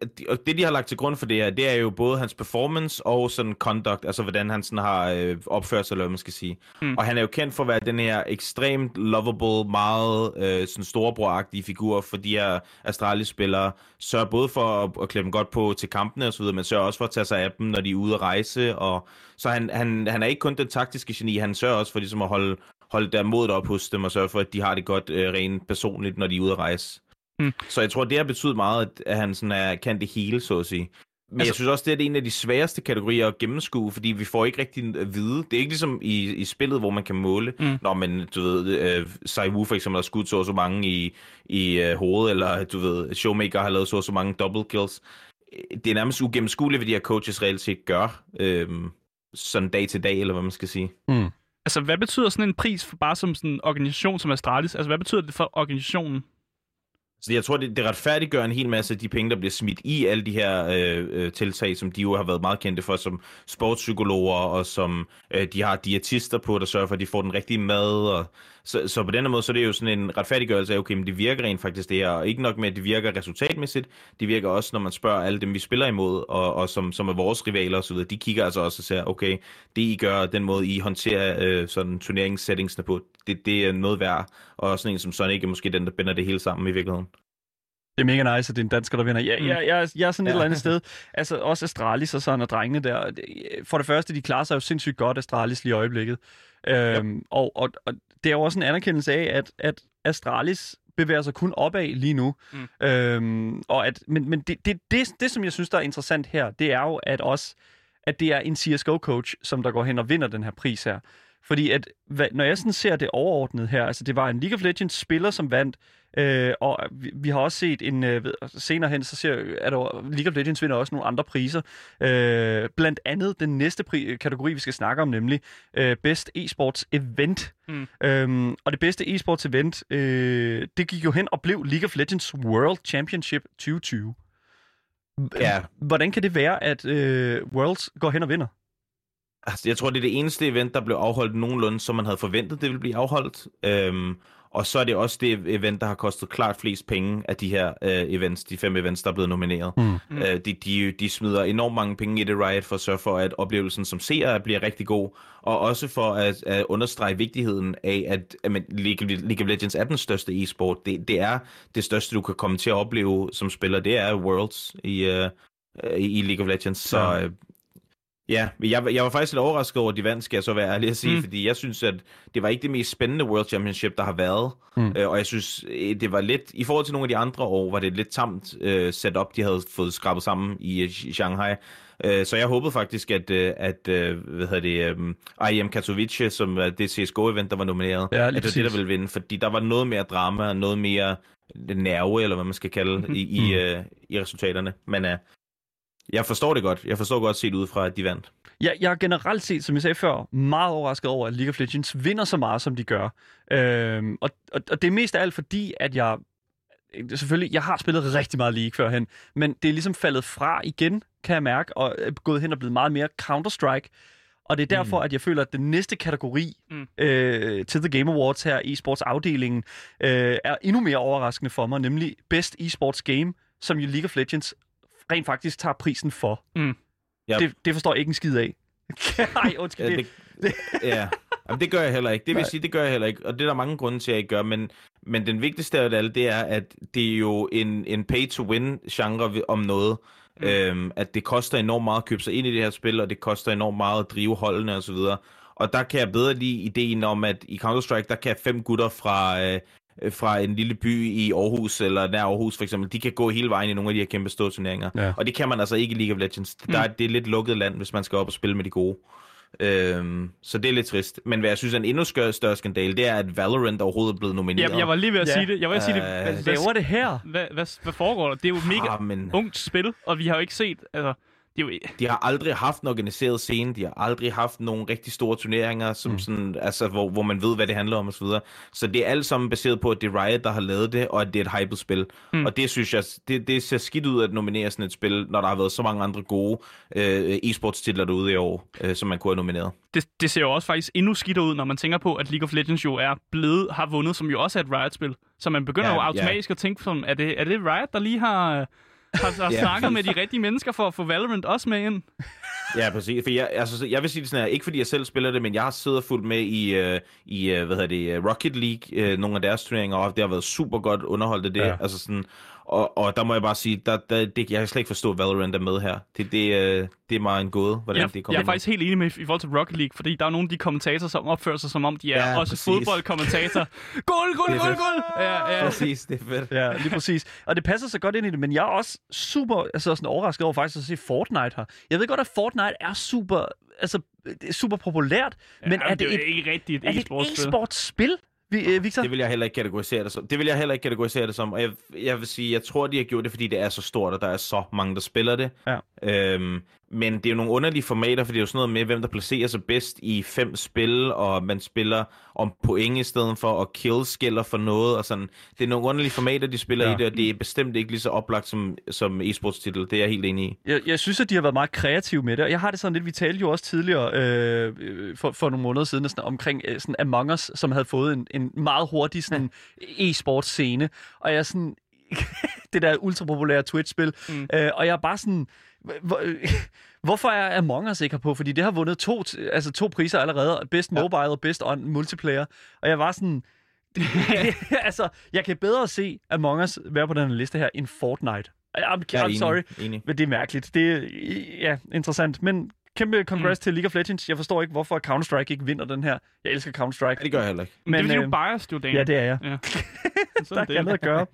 det, de har lagt til grund for det her, det er jo både hans performance og sådan conduct, altså hvordan han sådan har øh, opført sig, eller hvad man skal sige. Mm. Mm. Og han er jo kendt for at være den her ekstremt lovable, meget øh, sådan storebroragtige figur for de her Astralis-spillere. Sørger både for at, at klæde dem godt på til kampene osv., men sørger også for at tage sig af dem, når de er ude at rejse. Og, så han, han, han er ikke kun den taktiske geni, han sørger også for ligesom at holde, holde der modet op hos dem, og sørge for, at de har det godt øh, rent personligt, når de er ude at rejse. Mm. Så jeg tror, det har betydet meget, at- han sådan er, kan det hele, så at sige. Men altså, jeg synes også, det er en af de sværeste kategorier at gennemskue, fordi vi får ikke rigtig at vide. Det er ikke ligesom i, i spillet, hvor man kan måle. Mm. Når man, du ved, øh, Saiwu for eksempel har skudt så og så mange i, i øh, hovedet, eller du ved, Showmaker har lavet så og så mange double kills. Det er nærmest ugennemskueligt, hvad de her coaches reelt set gør. Øh, sådan dag til dag, eller hvad man skal sige. Mm. Altså, hvad betyder sådan en pris for bare som sådan en organisation som Astralis? Altså, hvad betyder det for organisationen? Så jeg tror, det, det retfærdiggør en hel masse af de penge, der bliver smidt i alle de her øh, øh, tiltag, som de jo har været meget kendte for, som sportspsykologer, og som øh, de har diætister på, der sørger for, at de får den rigtige mad. Og, så, så på den måde, så er det jo sådan en retfærdiggørelse af, okay, men det virker rent faktisk det her, og ikke nok med, at det virker resultatmæssigt, det virker også, når man spørger alle dem, vi spiller imod, og, og som, som er vores rivaler osv., de kigger altså også og siger, okay, det I gør, den måde I håndterer øh, sådan turneringssettingsene på, det, det er noget værd, og sådan en som Sonic er måske den, der binder det hele sammen i virkeligheden. Det er mega nice, at det er en dansker, der vinder. Jeg, Mm. jeg, jeg, jeg er sådan et Ja. eller andet sted. Altså også Astralis og sådan, og drengene der. For det første, de klarer sig jo sindssygt godt, Astralis lige i øjeblikket. Øhm, og, og, og det er jo også en anerkendelse af, at, at Astralis bevæger sig kun opad lige nu. Mm. Øhm, og at, men men det, det, det, det, som jeg synes, der er interessant her, det er jo, at også at det er en CSGO-coach, som der går hen og vinder den her pris her. Fordi at, hvad, når jeg sådan ser det overordnet her, altså det var en League of Legends-spiller, som vandt, øh, og vi, vi har også set en, øh, ved- senere hen, så ser jeg, at der, League of Legends vinder også nogle andre priser. Øh, blandt andet den næste pri- kategori, vi skal snakke om, nemlig øh, Best Esports Event. Mm. Øhm, og det bedste esports event, øh, det gik jo hen og blev League of Legends World Championship 2020. Ja. Hvordan kan det være, at øh, Worlds går hen og vinder? Altså, jeg tror, det er det eneste event, der blev afholdt nogenlunde, som man havde forventet, det ville blive afholdt. Øhm, og så er det også det event, der har kostet klart flest penge af de her øh, events, de fem events, der er blevet nomineret. Mm. Mm. Øh, de, de, de smider enormt mange penge i det Riot for at sørge for, at oplevelsen som seer bliver rigtig god, og også for at, at understrege vigtigheden af, at, at men, League, League of Legends er den største e-sport. Det, det er det største, du kan komme til at opleve som spiller. Det er Worlds i, øh, i League of Legends. Så Ja. Ja, jeg, jeg var faktisk lidt overrasket over, at de vandt, skal jeg så være ærlig at sige, Mm. mm. fordi jeg synes, at det var ikke det mest spændende World Championship, der har været. Mm. Øh, og jeg synes, øh, det var lidt, i forhold til nogle af de andre år, var det et lidt tamt øh, setup, de havde fået skrabet sammen i, øh, i Shanghai. Øh, så jeg håbede faktisk, at, øh, at hvad hedder det, øh, IEM Katowice, som er det CSGO-event, der var nomineret, Ja, at det var det, der ville vinde, fordi der var noget mere drama, og noget mere nerve, eller hvad man skal kalde, Mhm. i, i, Mm. øh, i resultaterne. Men øh, jeg forstår det godt. Jeg forstår godt set ud fra, at de vandt. Jeg, jeg er generelt set, som jeg sagde før, meget overrasket over, at League of Legends vinder så meget, som de gør. Øhm, og, og, og det er mest af alt fordi, at jeg selvfølgelig, jeg har spillet rigtig meget League førhen, men det er ligesom faldet fra igen, kan jeg mærke, og er gået hen og blevet meget mere Counter-Strike. Og det er derfor, mm. at jeg føler, at den næste kategori Mm. mm. øh, til The Game Awards her i sportsafdelingen øh, er endnu mere overraskende for mig, nemlig Best Esports Game, som jo League of Legends rent faktisk tager prisen for. Mm. Ja. Det, det forstår jeg ikke en skid af. Nej, undskyld. Ja, det, det, ja. Jamen, det gør jeg heller ikke. Det vil Nej. sige, det gør jeg heller ikke. Og det er der mange grunde til, at jeg ikke gør. Men, men den vigtigste af det alle, det er, at det er jo en, en pay-to-win-genre om noget. Mm. Øhm, at det koster enormt meget at købe sig ind i det her spil, og det koster enormt meget at drive holdene osv. Og der kan jeg bedre lide ideen om, at i Counter-Strike, der kan fem gutter fra... Øh, fra en lille by i Aarhus, eller nær Aarhus for eksempel, de kan gå hele vejen i nogle af de her kæmpe store turneringer. Ja. Og det kan man altså ikke i League of Legends. Der er, det er et lidt lukket land, hvis man skal op og spille med de gode. Øhm, så det er lidt trist. Men hvad jeg synes er en endnu større, større skandale, det er, at Valorant overhovedet er blevet nomineret. Jeg, jeg var lige ved at Ja. sige det. Jeg var ved at sige det. Øh, Hvad, Hvad hvad, laver det her? hvad, hvad, hvad foregår der? Det er jo et mega Ah, men ungt spil, og vi har jo ikke set... Altså, det er jo, de har aldrig haft en organiseret scene, de har aldrig haft nogle rigtig store turneringer, som Mm. sådan, altså, hvor, hvor man ved, hvad det handler om osv. Så, så det er alt sammen baseret på, at det er Riot, der har lavet det, og at det er et hypet spil. Mm. Og det synes jeg, det, det ser skidt ud at nominere sådan et spil, når der har været så mange andre gode øh, e-sports-titler derude i år, øh, som man kunne have nomineret. det, det ser jo også faktisk endnu skidt ud, når man tænker på, at League of Legends jo er blevet, har vundet, som jo også er et Riot-spil. Så man begynder Ja, jo ja. automatisk at tænke sådan, er det, er det Riot, der lige har, øh, har, har Ja. snakket med de rigtige mennesker for at få Valorant også med ind? Ja, præcis. For jeg, altså, jeg vil sige det sådan her, ikke fordi jeg selv spiller det, men jeg har siddet og fulgt med i, uh, i uh, hvad hedder det, uh, Rocket League, uh, nogle af deres turneringer, og det har været super godt underholdt det. Ja. Ja. Altså sådan, og, og der må jeg bare sige, der, der, det, jeg kan slet ikke forstå, at Valorant er med her. Det, det, uh, det er meget en gåde, hvordan Jeg, det jeg kommer er faktisk helt enig med i forhold til Rocket League, fordi der er nogle af de kommentatorer, som opfører sig som om, de er Ja, også præcis. fodboldkommentatorer. Er gol, fedt. gol! Ja, ja. Præcis, det er fedt. Ja, lige præcis. Og det passer så godt ind i det, men jeg er også super altså sådan overrasket over faktisk at se Fortnite her. Jeg ved godt, at Fortnite er super, altså, er super populært, men Jamen, er det, det er et, ikke rigtigt er et e-sportsspil. e-sportsspil, Vi- øh, Victor? Det vil jeg heller ikke kategorisere det som. Det vil jeg heller ikke kategorisere det som. Og jeg, jeg vil sige, jeg tror, de har gjort det, fordi det er så stort, og der er så mange, der spiller det. Ja. Øhm, men det er jo nogle underlige formater, for det er jo sådan noget med, hvem der placerer sig bedst i fem spil, og man spiller om point i stedet for, at kill skiller for noget, og sådan. Det er nogle underlige formater, de spiller ja. I det, og det er bestemt ikke lige så oplagt som, som e-sports-titel. Det er jeg helt enig i. Jeg, jeg synes, at de har været meget kreative med det, og jeg har det sådan lidt, vi talte jo også tidligere øh, øh, for, for nogle måneder siden sådan, omkring øh, sådan Among Us, som havde fået en, en meget hurtig sådan, e-sports scene, og jeg er sådan, det der ultrapopulære Twitch-spil, mm. øh, og jeg er bare sådan, hvor, hvorfor er Among Us ikke her på? Fordi det har vundet to, altså to priser allerede, Best Mobile og Best on Multiplayer, og jeg var sådan, altså, jeg kan bedre se Among Us være på den her liste her end Fortnite. I'm, Jeg er I'm enig, sorry. Enig. Men det er mærkeligt. Det er, ja, interessant. Men kæmpe congrats mm. til League of Legends. Jeg forstår ikke, hvorfor Counter-Strike ikke vinder den her. Jeg elsker Counter-Strike. Ja, det gør jeg heller ikke. Men, det er fordi, øh, biased, jo, Daniel. Ja, det er jeg. Ja. Der Sådan er ikke andet at gøre.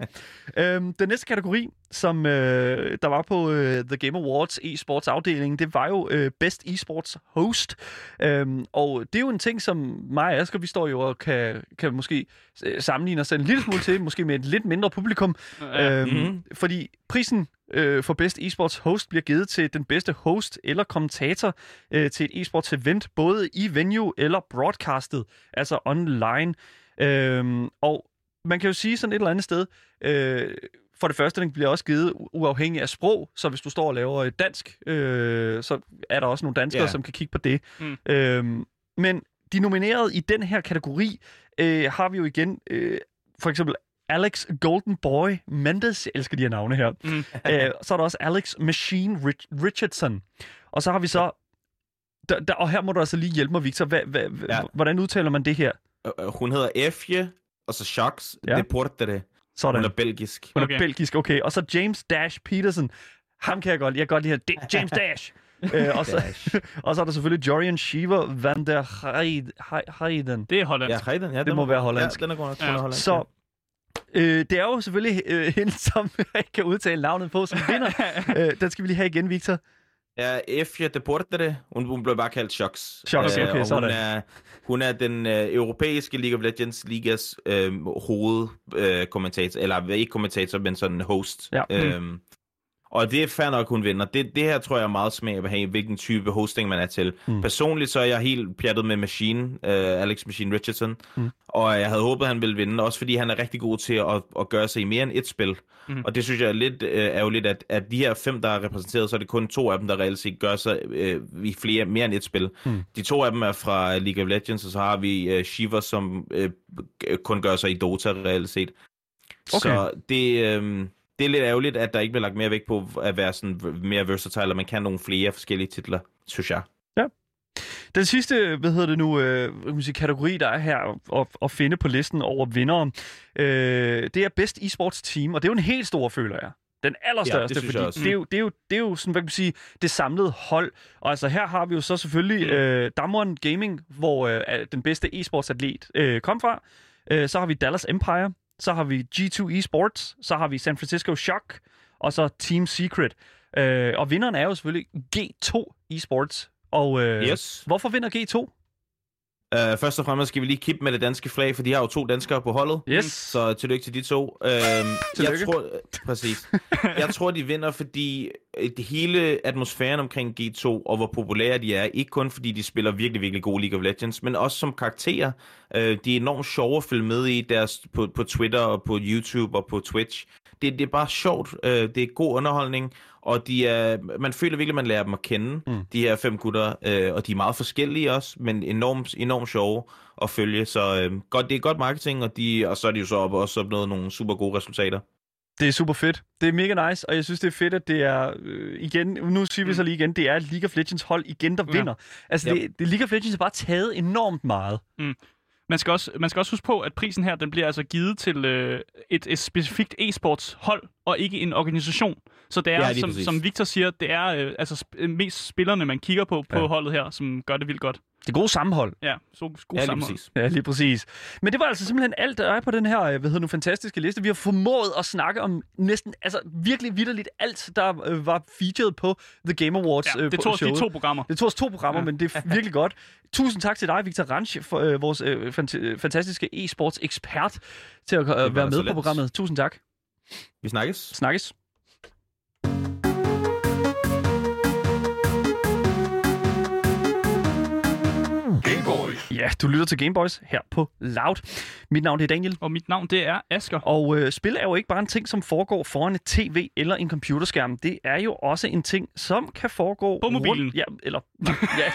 øhm, den næste kategori, som øh, der var på øh, The Game Awards e-sports afdeling, det var jo øh, Best e-sports host. Øhm, og det er jo en ting, som mig og Asger, vi står jo og kan, kan måske øh, sammenligne os en lille smule til, måske med et lidt mindre publikum. Ja. Øhm, Mhm. Fordi prisen øh, for Best Esports Host bliver givet til den bedste host eller kommentator øh, til et esports event, både i venue eller broadcastet, altså online. Øhm, og man kan jo sige sådan et eller andet sted, øh, for det første, den bliver også givet uafhængig af sprog, så hvis du står og laver et dansk, øh, så er der også nogle danskere, Ja. som kan kigge på det. Mm. Øhm, men de nominerede i den her kategori øh, har vi jo igen øh, for eksempel Alex Golden Boy Mendes, jeg elsker de her navne her. Mm. øh, så er der også Alex Machine Rich- Richardson. Og så har vi så... Der, der, og her må du altså lige hjælpe mig, Victor. Hva, hva, ja. Ja. Hvordan udtaler man det her? Øh, øh, Hun hedder Efje, og så Shocks Ja. ja. Deportere. Sådan. Hun er belgisk. Hun er Okay. belgisk, okay. Og så James Dash Peterson. Ham kan jeg godt lide. Jeg kan godt lide. Det- James Dash. øh, og, så, og så er der selvfølgelig Jorian Shiver van der Heid- Hei- Heiden. Det er Holland. Ja, Heiden, ja, den må var- være hollandsk. Ja, den er god nok. Ja. hollandsk. Så øh, det er jo selvfølgelig øh, hende, som jeg ikke kan udtale navnet på, som vinder. øh, den skal vi lige have igen, Victor. Ja, Efje Deportere. Hun, hun blev bare kaldt Shocks. Shocks, Øh, okay, hun er, hun er den øh, europæiske League of Legends ligas øh, hovedkommentator, øh, eller ikke kommentator, men sådan host. Ja. Øhm, og det er fair nok, hun vinder. Det, det her tror jeg er meget smag have, hvilken type hosting man er til. Mm. Personligt så er jeg helt pjattet med Machine, øh, Alex Machine Richardson. Mm. Og jeg havde håbet, at han ville vinde, også fordi han er rigtig god til at, at gøre sig i mere end et spil. Mm. Og det synes jeg er lidt øh, ærgerligt, at, at de her fem, der er repræsenteret, så er det kun to af dem, der reelt set gør sig øh, i flere, mere end et spil. Mm. Mm. De to af dem er fra League of Legends, og så har vi øh, Shiva, som øh, kun gør sig i Dota reelt set. Okay. Så det, øh, det er lidt ærgerligt, at der ikke bliver lagt mere vægt på at være sådan mere versatile, og man kan nogle flere forskellige titler, synes jeg. Den sidste, hvad hedder det nu, øh, sige, kategori, der er her at, at finde på listen over vindere, øh, det er Best Esports Team, og det er jo en helt stor, føler jeg. Den allerstørste, Ja, det fordi det er, jo, det, er jo, det er jo sådan, hvad kan man sige, det samlede hold. Og altså her har vi jo så selvfølgelig mm. øh, Damwon Gaming, hvor øh, den bedste e-sportsatlet øh, kom fra. Øh, så har vi Dallas Empire, så har vi G2 Esports, så har vi San Francisco Shock, og så Team Secret. Øh, og vinderen er jo selvfølgelig G2 Esports. Og øh, Yes. hvorfor vinder G2? Uh, først og fremmest skal vi lige kippe med det danske flag, for de har jo to danskere på holdet. Yes. Så tillykke til de to. Uh, Tillykke. jeg tror, præcis. Jeg tror, de vinder, fordi øh, det hele atmosfæren omkring G2, og hvor populære de er, ikke kun fordi de spiller virkelig, virkelig gode League of Legends, men også som karakterer. Uh, de er enormt sjove at følge med i deres, på, på Twitter og på YouTube og på Twitch. Det, det er bare sjovt. Uh, det er god underholdning, og de er, man føler virkelig, at man lærer dem at kende, Mm. mm. de her fem gutter, uh, og de er meget forskellige også, men enormt, enormt sjove at følge. Så uh, godt, det er godt marketing, og, de, og så er de jo så op, også opnået nogle super gode resultater. Det er super fedt. Det er mega nice, og jeg synes, det er fedt, at det er, øh, igen, nu siger vi så lige igen, det er League of Legends hold igen, der Ja. vinder. Altså, Yep. det, det, League of Legends har bare taget enormt meget. Man skal, også, man skal også huske på, at prisen her, den bliver altså givet til øh, et, et specifikt e-sports hold, og ikke en organisation. Så det er, Ja, som, præcis. som Victor siger, det er øh, altså sp- mest spillerne, man kigger på på Ja. holdet her, som gør det vildt godt. Det er gode sammenhold. Ja, så god Ja, lige sammenhold. præcis. Ja, lige præcis. Men det var altså simpelthen alt, der er på den her, øh, hvad hedder nu, fantastiske liste. Vi har formået at snakke om næsten, altså virkelig vidderligt alt, der øh, var featured på The Game Awards Ja, øh, det tog os showet. to programmer. Det tog os to programmer, ja. Men det er virkelig godt. Tusind tak til dig, Victor Ranch, for, øh, vores øh, fant- øh, fantastiske e-sports ekspert, til at øh, være med på programmet. Tusind tak. Vi snakkes. Snakkes. Ja, du lytter til Gameboys her på Loud. Mit navn er Daniel. Og mit navn, det er Asker. Og øh, spil er jo ikke bare en ting, som foregår foran et tv eller en computerskærm. Det er jo også en ting, som kan foregå... På mobilen. Rundt, ja, eller... ja,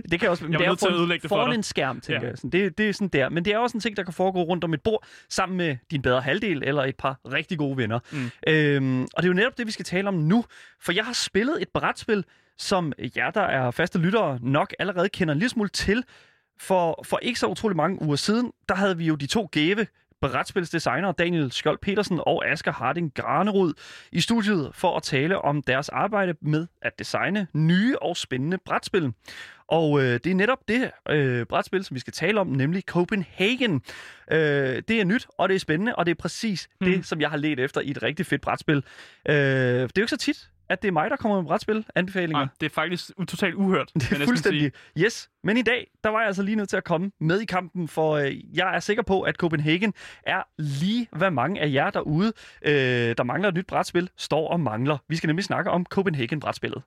det kan også... Men Jeg det er foran, det for foran en skærm, tænker Ja. jeg. Sådan, det, det er sådan der. Men det er også en ting, der kan foregå rundt om et bord, sammen med din bedre halvdel eller et par rigtig gode venner. Mm. Øhm, og det er jo netop det, vi skal tale om nu. For jeg har spillet et brætspil, som jer, der er faste lyttere, nok allerede kender en lille smule til. For, for ikke så utrolig mange uger siden, der havde vi jo de to gave brætspilsdesignere Daniel Skjold Petersen og Asger Harding Granerud i studiet for at tale om deres arbejde med at designe nye og spændende brætspil. Og øh, det er netop det øh, brætspil, som vi skal tale om, nemlig Copenhagen. Øh, det er nyt, og det er spændende, og det er præcis mm. det, som jeg har let efter i et rigtig fedt brætspil. Øh, det er jo ikke så tit, at det er mig, der kommer med brætspil anbefalinger. Nej, det er faktisk totalt uhørt. Det er fuldstændig. sige. Yes. Men i dag, der var jeg altså lige nødt til at komme med i kampen, for øh, jeg er sikker på, at Copenhagen er lige, hvad mange af jer derude, øh, der mangler et nyt brætspil, står og mangler. Vi skal nemlig snakke om Copenhagen-brætspillet.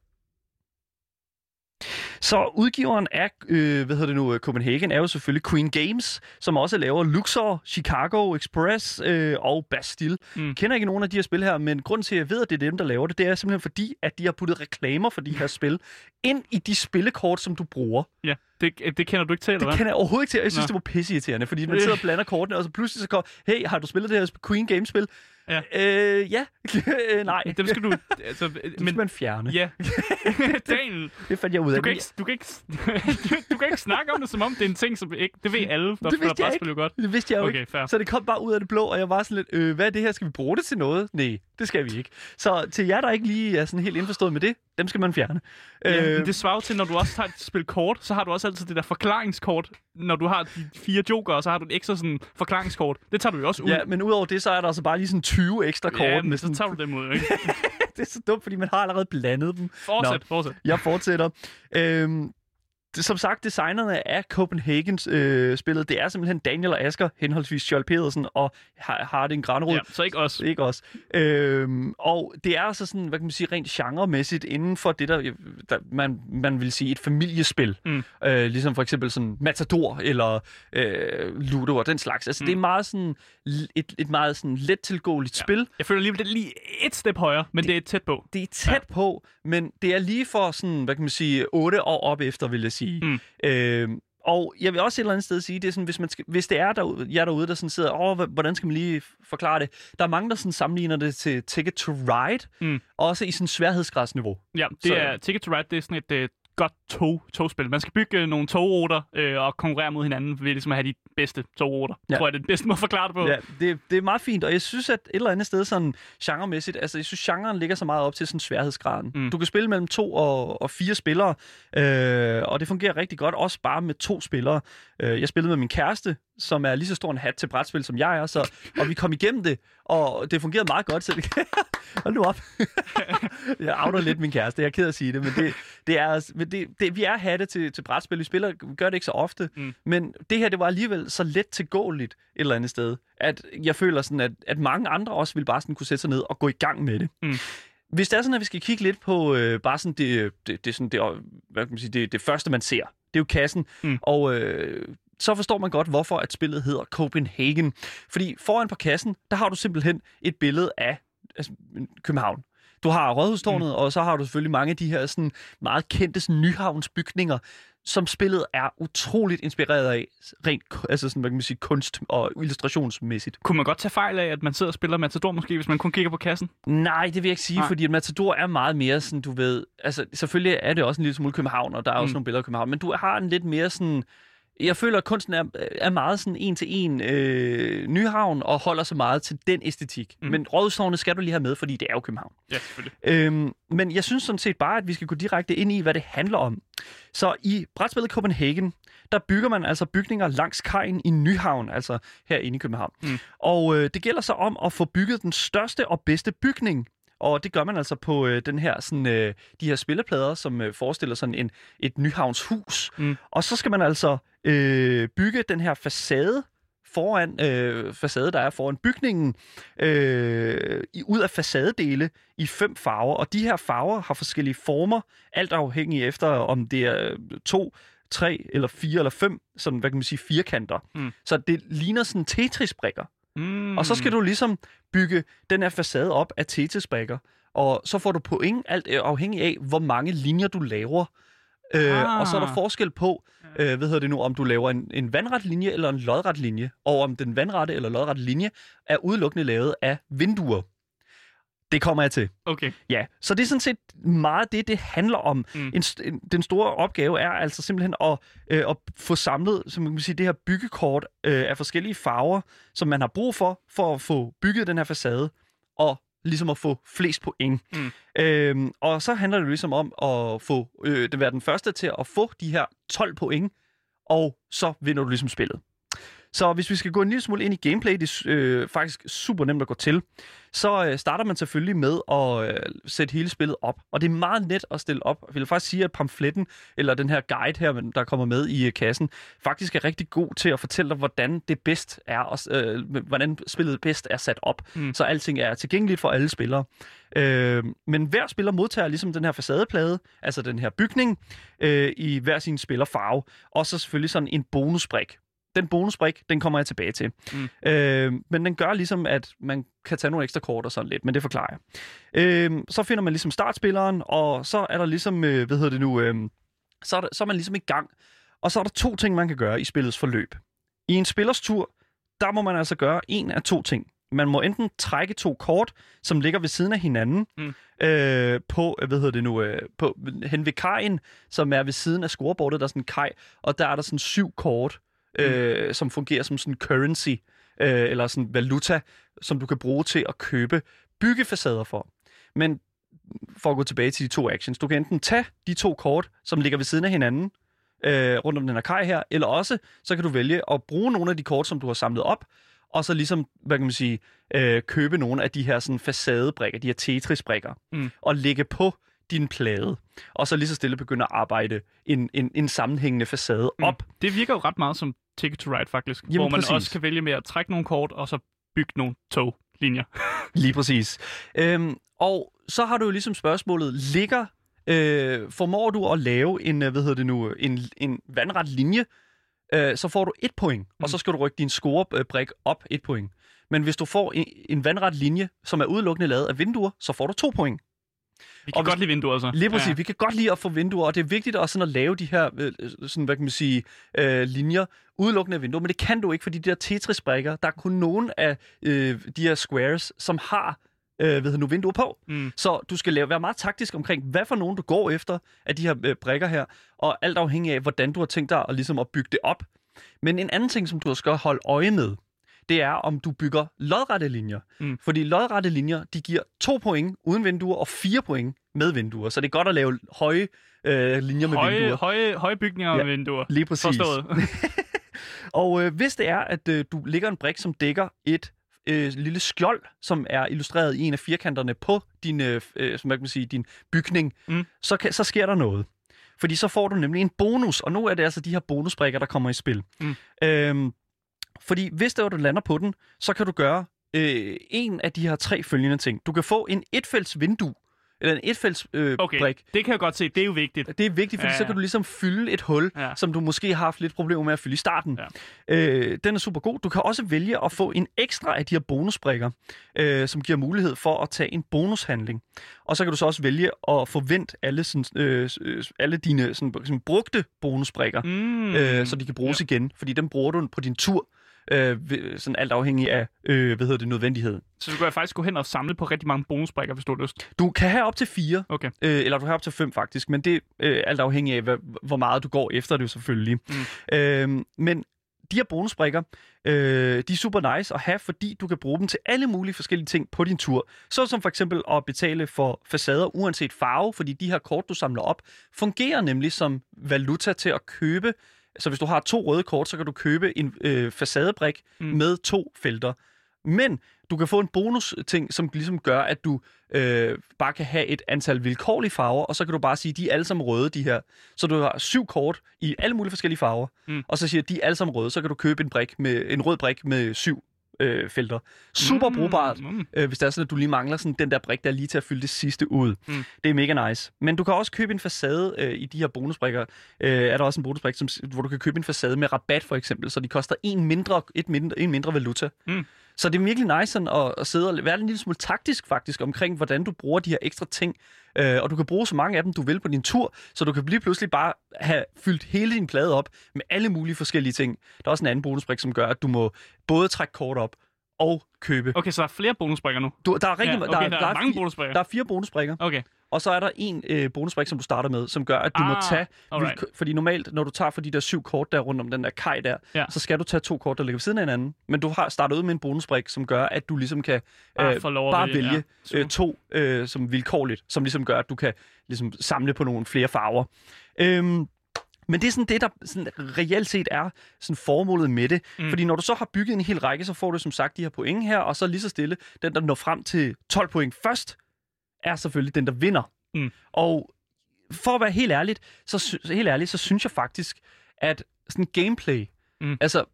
Så udgiveren af, øh, hvad hedder det nu, øh, Copenhagen er jo selvfølgelig Queen Games, som også laver Luxor, Chicago Express øh, og Bastille. Mm. Kender ikke nogen af de her spil her, men grund til, at jeg ved, at det er dem, der laver det, det er simpelthen fordi, at de har puttet reklamer for de her spil ind i de spillekort, som du bruger. Ja, det, det kender du ikke til, eller Det hvad? kender jeg overhovedet ikke til, jeg synes, Nå. det var pisseirriterende, fordi man sidder og blander kortene, og så pludselig så kommer, hey, har du spillet det her Queen Games-spil? Ja. Øh, ja. Øh, Nej. Dem skal du... Altså, Det men, skal man fjerne. ja. Daniel, Det fandt jeg ud af. du kan, ikke, du, kan ikke, du, du kan ikke snakke om det, som om det er en ting, som ikke... Det ved alle, der Det spiller brætspil jo godt. Det vidste jeg jo Okay, ikke. fair. Så det kom bare ud af det blå, og jeg var sådan lidt, øh, hvad er det her? Skal vi bruge det til noget? Nej, det skal vi ikke. Så til jer, der ikke lige er sådan helt indforstået med det, dem skal man fjerne. Ja, Øh, det svarer til, når du også tager et spil kort, så har du også altid det der forklaringskort. Når du har de fire joker, så har du et ekstra sådan forklaringskort. Det tager du jo også ud. Ja, men udover det, så er der altså bare lige sådan 20 ekstra kort. ja men så tager du dem ud, ikke? det er så dumt, fordi man har allerede blandet dem. Fortsæt, fortsæt. Jeg fortsætter. Øhm, det, som sagt, designerne af Copenhagens øh, spillet, det er simpelthen Daniel og Asker, henholdsvis Skjold Pedersen og Har- Harding Granerud. Ja, så ikke os. Ikke også. Øhm, og det er altså sådan, hvad kan man sige, rent genremæssigt inden for det, der, der man, man vil sige et familiespil. Mm. Øh, ligesom for eksempel sådan Matador eller øh, Ludo og den slags. Altså Mm. det er meget sådan et, et meget sådan let tilgåeligt Ja. spil. Jeg føler alligevel, det er lige et step højere, men det, er tæt på. Det er tæt ja. på, men det er lige for sådan, hvad kan man sige, 8 år op efter, vil jeg sige. Mm. Øh, og jeg vil også et eller andet sted sige, det er sådan, hvis, man skal, hvis det er derude, jer derude, der sådan sidder, åh, hvordan skal man lige forklare det? Der er mange, der sådan sammenligner det til Ticket to Ride, Mm. også i sådan sværhedsgradsniveau. Ja, det Så- er Ticket to Ride, det er sådan et øh, godt tog, togspil. Man skal bygge øh, nogle togruter øh, og konkurrere mod hinanden ved ligesom at have de bedste togruter. Ja. Ja. Tror jeg, det er den bedste måde at forklare det på. Ja, det, det er meget fint, og jeg synes, at et eller andet sted sådan genremæssigt, altså jeg synes, genren ligger så meget op til sådan sværhedsgraden. Mm. Du kan spille mellem to og, og fire spillere, øh, og det fungerer rigtig godt, også bare med to spillere. Øh, jeg spillede med min kæreste, som er lige så stor en hat til brætspil, som jeg er, så, og vi kom igennem det, og det fungerede meget godt. Så det, hold nu op. jeg outer lidt min kæreste, jeg er ked af at sige det, men det, det er, altså- men det, det, vi er hatte til, til brætspil. Vi spiller, vi gør det ikke så ofte, Mm. men det her, det var alligevel så let tilgåeligt et eller andet sted, at jeg føler sådan, at, at mange andre også ville bare sådan kunne sætte sig ned og gå i gang med det. Mm. Hvis det er sådan, at vi skal kigge lidt på øh, bare sådan det, det, det, sådan det, hvad kan man sige, det, det første, man ser, det er jo kassen, Mm. og øh, så forstår man godt, hvorfor at spillet hedder Copenhagen. Fordi foran på kassen, der har du simpelthen et billede af altså, København. Du har Rådhustårnet, mm. og så har du selvfølgelig mange af de her sådan, meget kendte sådan, Nyhavnsbygninger, som spillet er utroligt inspireret af, rent altså sådan, hvad kan man sige, kunst- og illustrationsmæssigt. Kunne man godt tage fejl af, at man sidder og spiller Matador måske, hvis man kun kigger på kassen? Nej, det vil jeg ikke sige, Nej. fordi at Matador er meget mere sådan, du ved... Altså, selvfølgelig er det også en lille smule København, og der er også Mm. nogle billeder af København, men du har en lidt mere sådan... Jeg føler, at kunsten er, er meget sådan en til en øh, Nyhavn, og holder så meget til den æstetik. Mm. Men Rådhustorvene skal du lige have med, fordi det er jo København. Ja, selvfølgelig. Øhm, men jeg synes sådan set bare, at vi skal gå direkte ind i, hvad det handler om. Så i brætspillet Copenhagen, der bygger man altså bygninger langs kajen i Nyhavn, altså herinde i København. Mm. Og øh, det gælder så om at få bygget den største og bedste bygning. Og det gør man altså på øh, den her, sådan, øh, de her spilleplader, som øh, forestiller sådan en, et Nyhavns hus. Mm. Og så skal man altså øh, bygge den her facade foran øh, facade, der er foran bygningen, øh, i, ud af facadedele i fem farver. Og de her farver har forskellige former, alt afhængig efter, om det er to tre eller fire eller fem, sådan, hvad kan man sige, firkanter. Mm. Så det ligner sådan Tetris-brikker. Mm. Og så skal du ligesom bygge den her facade op af Tetris-brikker. Og så får du point alt øh, afhængig af, hvor mange linjer du laver. Øh, Ah. og så er der forskel på, øh, hvad hedder det nu, om du laver en, en vandret linje eller en lodret linje. Og om den vandrette eller lodrette linje er udelukkende lavet af vinduer. Det kommer jeg til. Okay. Ja, så det er sådan set meget det, det handler om. Mm. En, en, den store opgave er altså simpelthen at, øh, at få samlet som man kan sige, det her byggekort øh, af forskellige farver, som man har brug for, for at få bygget den her facade, og ligesom at få flest point. Mm. Øhm, og så handler det ligesom om at få øh, det være den første til at få de her 12 point, og så vinder du ligesom spillet. Så hvis vi skal gå en lille smule ind i gameplay, det er øh, faktisk super nemt at gå til, så øh, starter man selvfølgelig med at øh, sætte hele spillet op. Og det er meget let at stille op. Jeg vil faktisk sige, at pamfletten, eller den her guide her, der kommer med i øh, kassen, faktisk er rigtig god til at fortælle dig, hvordan det bedst er, og, øh, hvordan spillet bedst er sat op. Mm. Så alting er tilgængeligt for alle spillere. Øh, men hver spiller modtager ligesom den her facadeplade, altså den her bygning, øh, i hver sin spillerfarve. Og så selvfølgelig sådan en bonusbrik. Den bonusbrik, den kommer jeg tilbage til. Mm. Øh, men den gør ligesom, at man kan tage nogle ekstra kort og sådan lidt, men det forklarer jeg. Øh, så finder man ligesom startspilleren, og så er der ligesom, øh, hvad hedder det nu, øh, så, er der, så er man ligesom i gang. Og så er der to ting, man kan gøre i spillets forløb. I en spillers tur, der må man altså gøre en af to ting. Man må enten trække to kort, som ligger ved siden af hinanden, Mm. øh, på, hvad hedder det nu, øh, på, hen ved kajen, som er ved siden af scorebordet, der er sådan en kaj, og der er der sådan syv kort, øh, som fungerer som sådan currency, øh, eller sådan valuta, som du kan bruge til at købe byggefacader for. Men for at gå tilbage til de to actions, du kan enten tage de to kort, som ligger ved siden af hinanden, øh, rundt om den her kaj her, eller også, så kan du vælge at bruge nogle af de kort, som du har samlet op, og så ligesom, hvad kan man sige, øh, købe nogle af de her sådan facadebrikker, de her Tetris-brikker, Mm. og lægge på din plade, og så lige så stille begynde at arbejde en, en, en sammenhængende facade Mm. op. Det virker jo ret meget som Ticket to Ride, faktisk. Jamen, hvor man præcis. også kan vælge med at trække nogle kort, og så bygge nogle toglinjer. Lige præcis. Øhm, og så har du jo ligesom spørgsmålet, ligger, øh, formår du at lave en, øh, hvad hedder det nu, en, en vandret linje, øh, så får du et point, Mm. og så skal du rykke din scorebrik op et point. Men hvis du får en, en vandret linje, som er udelukkende lavet af vinduer, så får du to point. Vi kan Og godt lide vinduer, altså. Lige præcis. Ja. Vi kan godt lide at få vinduer, og det er vigtigt også sådan at lave de her øh, sådan, hvad kan man sige, øh, linjer udelukkende af vinduer, men det kan du ikke, fordi de der Tetris-brikker, der er kun nogle af øh, de her squares, som har øh, hedder nu, vinduer på. Mm. Så du skal lave, være meget taktisk omkring, hvad for nogen du går efter af de her øh, brikker her, og alt afhængig af, hvordan du har tænkt dig at, ligesom at bygge det op. Men en anden ting, som du skal holde øje med, det er, om du bygger lodrette linjer. Mm. Fordi lodrette linjer, de giver to point uden vinduer og fire point med vinduer. Så det er godt at lave høje øh, linjer med Høje, vinduer. høje, høje bygninger Ja. med vinduer. Lige præcis. Forstået. Og øh, hvis det er, at øh, du lægger en brik, som dækker et øh, lille skjold, som er illustreret i en af firkanterne på din, øh, øh, som man kan sige, din bygning, Mm. så, kan, så sker der noget. Fordi så får du nemlig en bonus, og nu er det altså de her bonusbrikker, der kommer i spil. Mm. Øhm, fordi hvis det er, du lander på den, så kan du gøre øh, en af de her tre følgende ting. Du kan få en etfælds vindue, eller en etfælds øh, Okay, brik. det kan jeg godt se. Det er jo vigtigt. Det er vigtigt, fordi Ja, ja, så kan du ligesom fylde et hul, Ja. som du måske har haft lidt problemer med at fylde i starten. Ja. Øh, den er super god. Du kan også vælge at få en ekstra af de her bonusbrikker, øh, som giver mulighed for at tage en bonushandling. Og så kan du så også vælge at forvente alle, sådan, øh, alle dine sådan, sådan, brugte bonusbrikker, mm. øh, så de kan bruges ja. igen. Fordi dem bruger du på din tur, øh, sådan alt afhængig af øh, hvad hedder det, nødvendighed. Så du kan faktisk gå hen og samle på rigtig mange bonusbrikker, hvis du har lyst. Du kan have op til fire, Okay. øh, eller du kan have op til fem faktisk, men det er øh, alt afhængig af, hvad, hvor meget du går efter det jo selvfølgelig. Mm. Øh, men de her bonusbrikker, øh, de er super nice at have, fordi du kan bruge dem til alle mulige forskellige ting på din tur. Så som for eksempel at betale for facader uanset farve, fordi de her kort, du samler op, fungerer nemlig som valuta til at købe. Så hvis du har to røde kort, så kan du købe en øh, facadebrik Mm. med to felter. Men du kan få en bonus ting, som ligesom gør, at du øh, bare kan have et antal vilkårlige farver, og så kan du bare sige, de er alle sammen røde, de her. Så du har syv kort i alle mulige forskellige farver, mm. og så siger de er alle sammen røde, så kan du købe en, brik med, en rød brik med syv øh, felter. Super Mm, brugbart, mm. øh, hvis det er sådan, at du lige mangler sådan den der brik, der er lige til at fylde det sidste ud. Mm. Det er mega nice. Men du kan også købe en facade øh, i de her bonusbrikker. Øh, er der også en bonusbrik, som, hvor du kan købe en facade med rabat for eksempel, så de koster en mindre, et mindre, en mindre valuta. Mm. Så det er virkelig nice sådan at, at sidde og være en lille smule taktisk faktisk omkring, hvordan du bruger de her ekstra ting. Øh, og du kan bruge så mange af dem, du vil på din tur, så du kan lige pludselig bare have fyldt hele din plade op med alle mulige forskellige ting. Der er også en anden bonusbrik, som gør, at du må både trække kort op og købe. Okay, så der er flere bonusbrikker nu. Du, der er rigtig, Ja, der, okay, der, er mange fire, bonusbrikker. der er fire bonusbrikker, Okay, og så er der en øh, bonusbrik, som du starter med, som gør, at du ah, må Ah, tage... alright. Fordi normalt, når du tager for de der syv kort der rundt om den der kaj der, Ja. så skal du tage to kort, der ligger ved siden af hinanden. Men du har startet ud med en bonusbrik, som gør, at du ligesom kan Bare øh, at bare vælge, vælge ja. øh, to øh, som vilkårligt, som ligesom gør, at du kan ligesom samle på nogle flere farver. Øhm, men det er sådan det, der sådan reelt set er sådan formålet med det. Mm. Fordi når du så har bygget en hel række, så får du som sagt de her point her, og så lige så stille, den der når frem til 12 point først, er selvfølgelig den, der vinder. Mm. Og for at være helt ærligt, så, helt ærligt, så synes jeg faktisk, at sådan gameplay, Mm. altså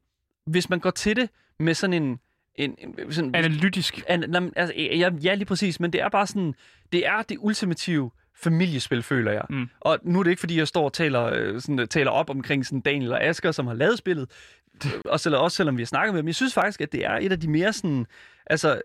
hvis man går til det med sådan en... en, en sådan, Analytisk. An, altså, ja, ja, lige præcis, men det er bare sådan, det er det ultimative familiespil, føler jeg. Mm. Og nu er det ikke, fordi jeg står og taler, øh, sådan, taler op omkring sådan Daniel og Asger, som har lavet spillet, og selv, også selvom vi har snakket med dem. Jeg synes faktisk, at det er et af de mere sådan, altså,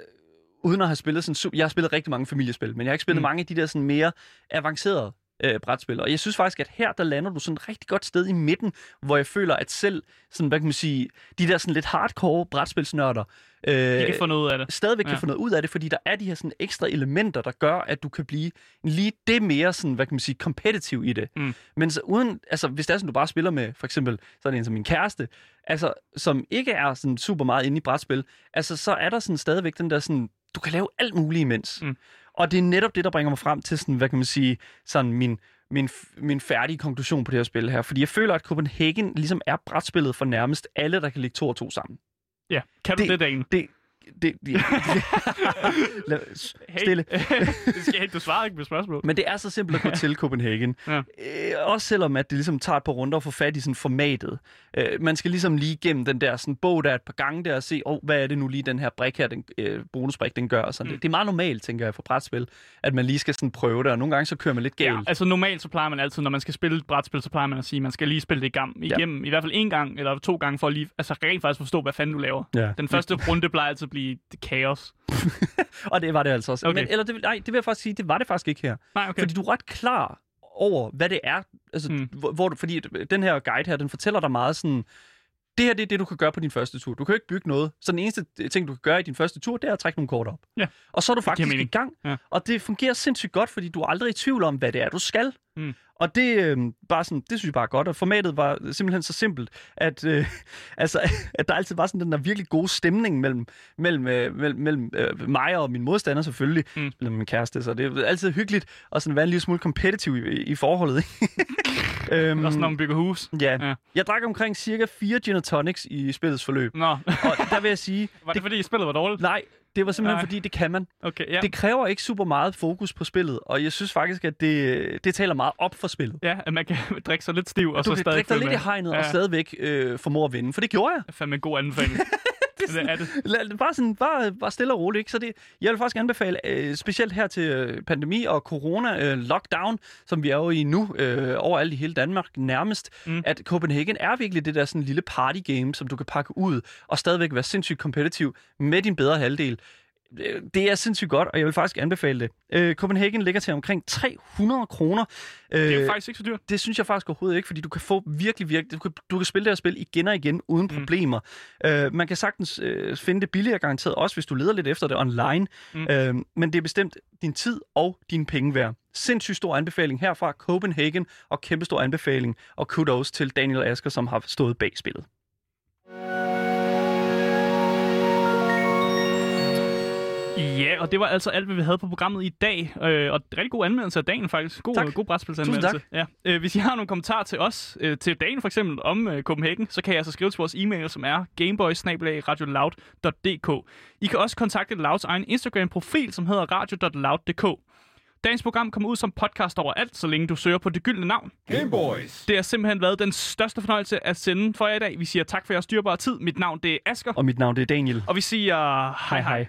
uden at have spillet sådan, su- jeg har spillet rigtig mange familiespil, men jeg har ikke spillet Mm. mm. mange af de der sådan mere avancerede øh, brætspil. Og jeg synes faktisk, at her, der lander du sådan et rigtig godt sted i midten, hvor jeg føler, at selv, sådan, hvad kan man sige, de der sådan lidt hardcore brætspilsnørder, øh, De kan få noget ud af det. stadigvæk Ja. kan få noget ud af det, fordi der er de her sådan ekstra elementer, der gør, at du kan blive lige det mere sådan, hvad kan man sige, competitive i det. Mm. Men så uden, altså hvis det er sådan, du bare spiller med for eksempel sådan en som min kæreste, altså som ikke er sådan super meget inde i brætspil, altså så er der sådan stadigvæk den der sådan, du kan lave alt muligt imens. Mm. Og det er netop det, der bringer mig frem til sådan, hvad kan man sige, sådan min, min, min færdige konklusion på det her spil her. Fordi jeg føler, at Copenhagen ligesom er brætspillet for nærmest alle, der kan lægge to og to sammen. Ja, kan du det, Det- Dane? Det, det, det, Lad- stille. det skal ikke, du svarer ikke på spørgsmål. Men det er så simpelt at gå til Copenhagen. Ja. Øh, også selvom at det ligesom tager et par runder at få fat i sådan formatet. Øh, man skal ligesom lige igennem den der sådan bog der et par gange der og se, oh, hvad er det nu lige den her brik her, den øh, bonusbrik, den gør. Og sådan. Mm. Det, det er meget normalt, tænker jeg, for brætspil, at man lige skal sådan prøve det, og nogle gange så kører man lidt galt. Ja, altså normalt så plejer man altid, når man skal spille et brætspil, så plejer man at sige, at man skal lige spille det i gang, igennem, i hvert fald en gang eller to gange, for at lige, altså rent faktisk forstå, hvad fanden du laver. Ja. Den første runde plejer altid blive kaos. Og det var det altså også. Okay. Men, eller det, nej, det vil jeg faktisk sige, det var det faktisk ikke her. Nej, okay. Fordi du er ret klar over, hvad det er. Altså, Mm. hvor, hvor, du- fordi den her guide her, den fortæller dig meget sådan, det her det er det, du kan gøre på din første tur. Du kan jo ikke bygge noget. Så den eneste ting, du kan gøre i din første tur, det er at trække nogle kort op. Ja. Og så er du faktisk i gang. Ja. Og det fungerer sindssygt godt, fordi du er aldrig i tvivl om, hvad det er, du skal. Mm. Og det, øh, bare sådan, det synes jeg bare er godt. Og formatet var simpelthen så simpelt, at, øh, altså, at der altid var sådan den der virkelig gode stemning mellem, mellem, øh, mellem, mellem øh, mig og min modstander selvfølgelig. Mm. Med min kæreste, så det er altid hyggeligt at sådan være en lille smule competitive i, i forholdet. øhm, Også når man bygger hus. ja. Ja. Jeg drak omkring cirka 4 gin tonics i spillets forløb. Nå, Og der vil jeg sige, var det, fordi spillet var dårligt? nej, det var simpelthen Nej. fordi, det kan man. Okay, ja. Det kræver ikke super meget fokus på spillet, og jeg synes faktisk, at det, det taler meget op for spillet. Ja, at man kan drikke sig lidt stiv, og du så kan stadig drikke dig lidt i med. hegnet Ja. og stadigvæk øh, formå at vinde, for det gjorde jeg. Fandme en god anbefaling. det er det. Lad- Bare, sådan, bare, bare stille og roligt. Ikke? Så det, jeg vil faktisk anbefale, øh, specielt her til øh, pandemi og corona øh, lockdown, som vi er jo i nu, øh, overalt i hele Danmark nærmest, mm. at Copenhagen er virkelig det der sådan lille party game, som du kan pakke ud og stadigvæk være sindssygt kompetitiv med din bedre halvdel. Øh, Det er sindssygt godt, og jeg vil faktisk anbefale det. Øh, Copenhagen ligger til omkring 300 kroner. Øh, Det er jo faktisk ikke så dyrt. det synes jeg faktisk overhovedet ikke, fordi du kan få virkelig, virkelig, du kan, du kan spille det her spil igen og igen uden Mm. problemer. Øh, man kan sagtens øh, finde det billigere garanteret, også hvis du leder lidt efter det online. Mm. Øh, men det er bestemt din tid og dine penge værd. Sindssygt stor anbefaling herfra Copenhagen, og kæmpe stor anbefaling og kudos til Daniel Asker, som har stået bag spillet. Ja, og det var altså alt, hvad vi havde på programmet i dag. Øh, og rigtig god anmeldelse af dagen, faktisk. God, Tak. god brætspilsanmeldelse. Tusind Ja. Øh, hvis I har nogle kommentarer til os, øh, til dagen for eksempel, om øh, Copenhagen, så kan I altså skrive til vores e-mail, som er gameboys.radioloud.dk. I kan også kontakte Louds egen Instagram-profil, som hedder radio.loud.dk. Dagens program kommer ud som podcast overalt, så længe du søger på det gyldne navn. Gameboys. Det har simpelthen været den største fornøjelse at sende for jer i dag. Vi siger tak for jeres dyrbare tid. Mit navn det er Asker, Og mit navn det er Daniel. og vi siger hej hej.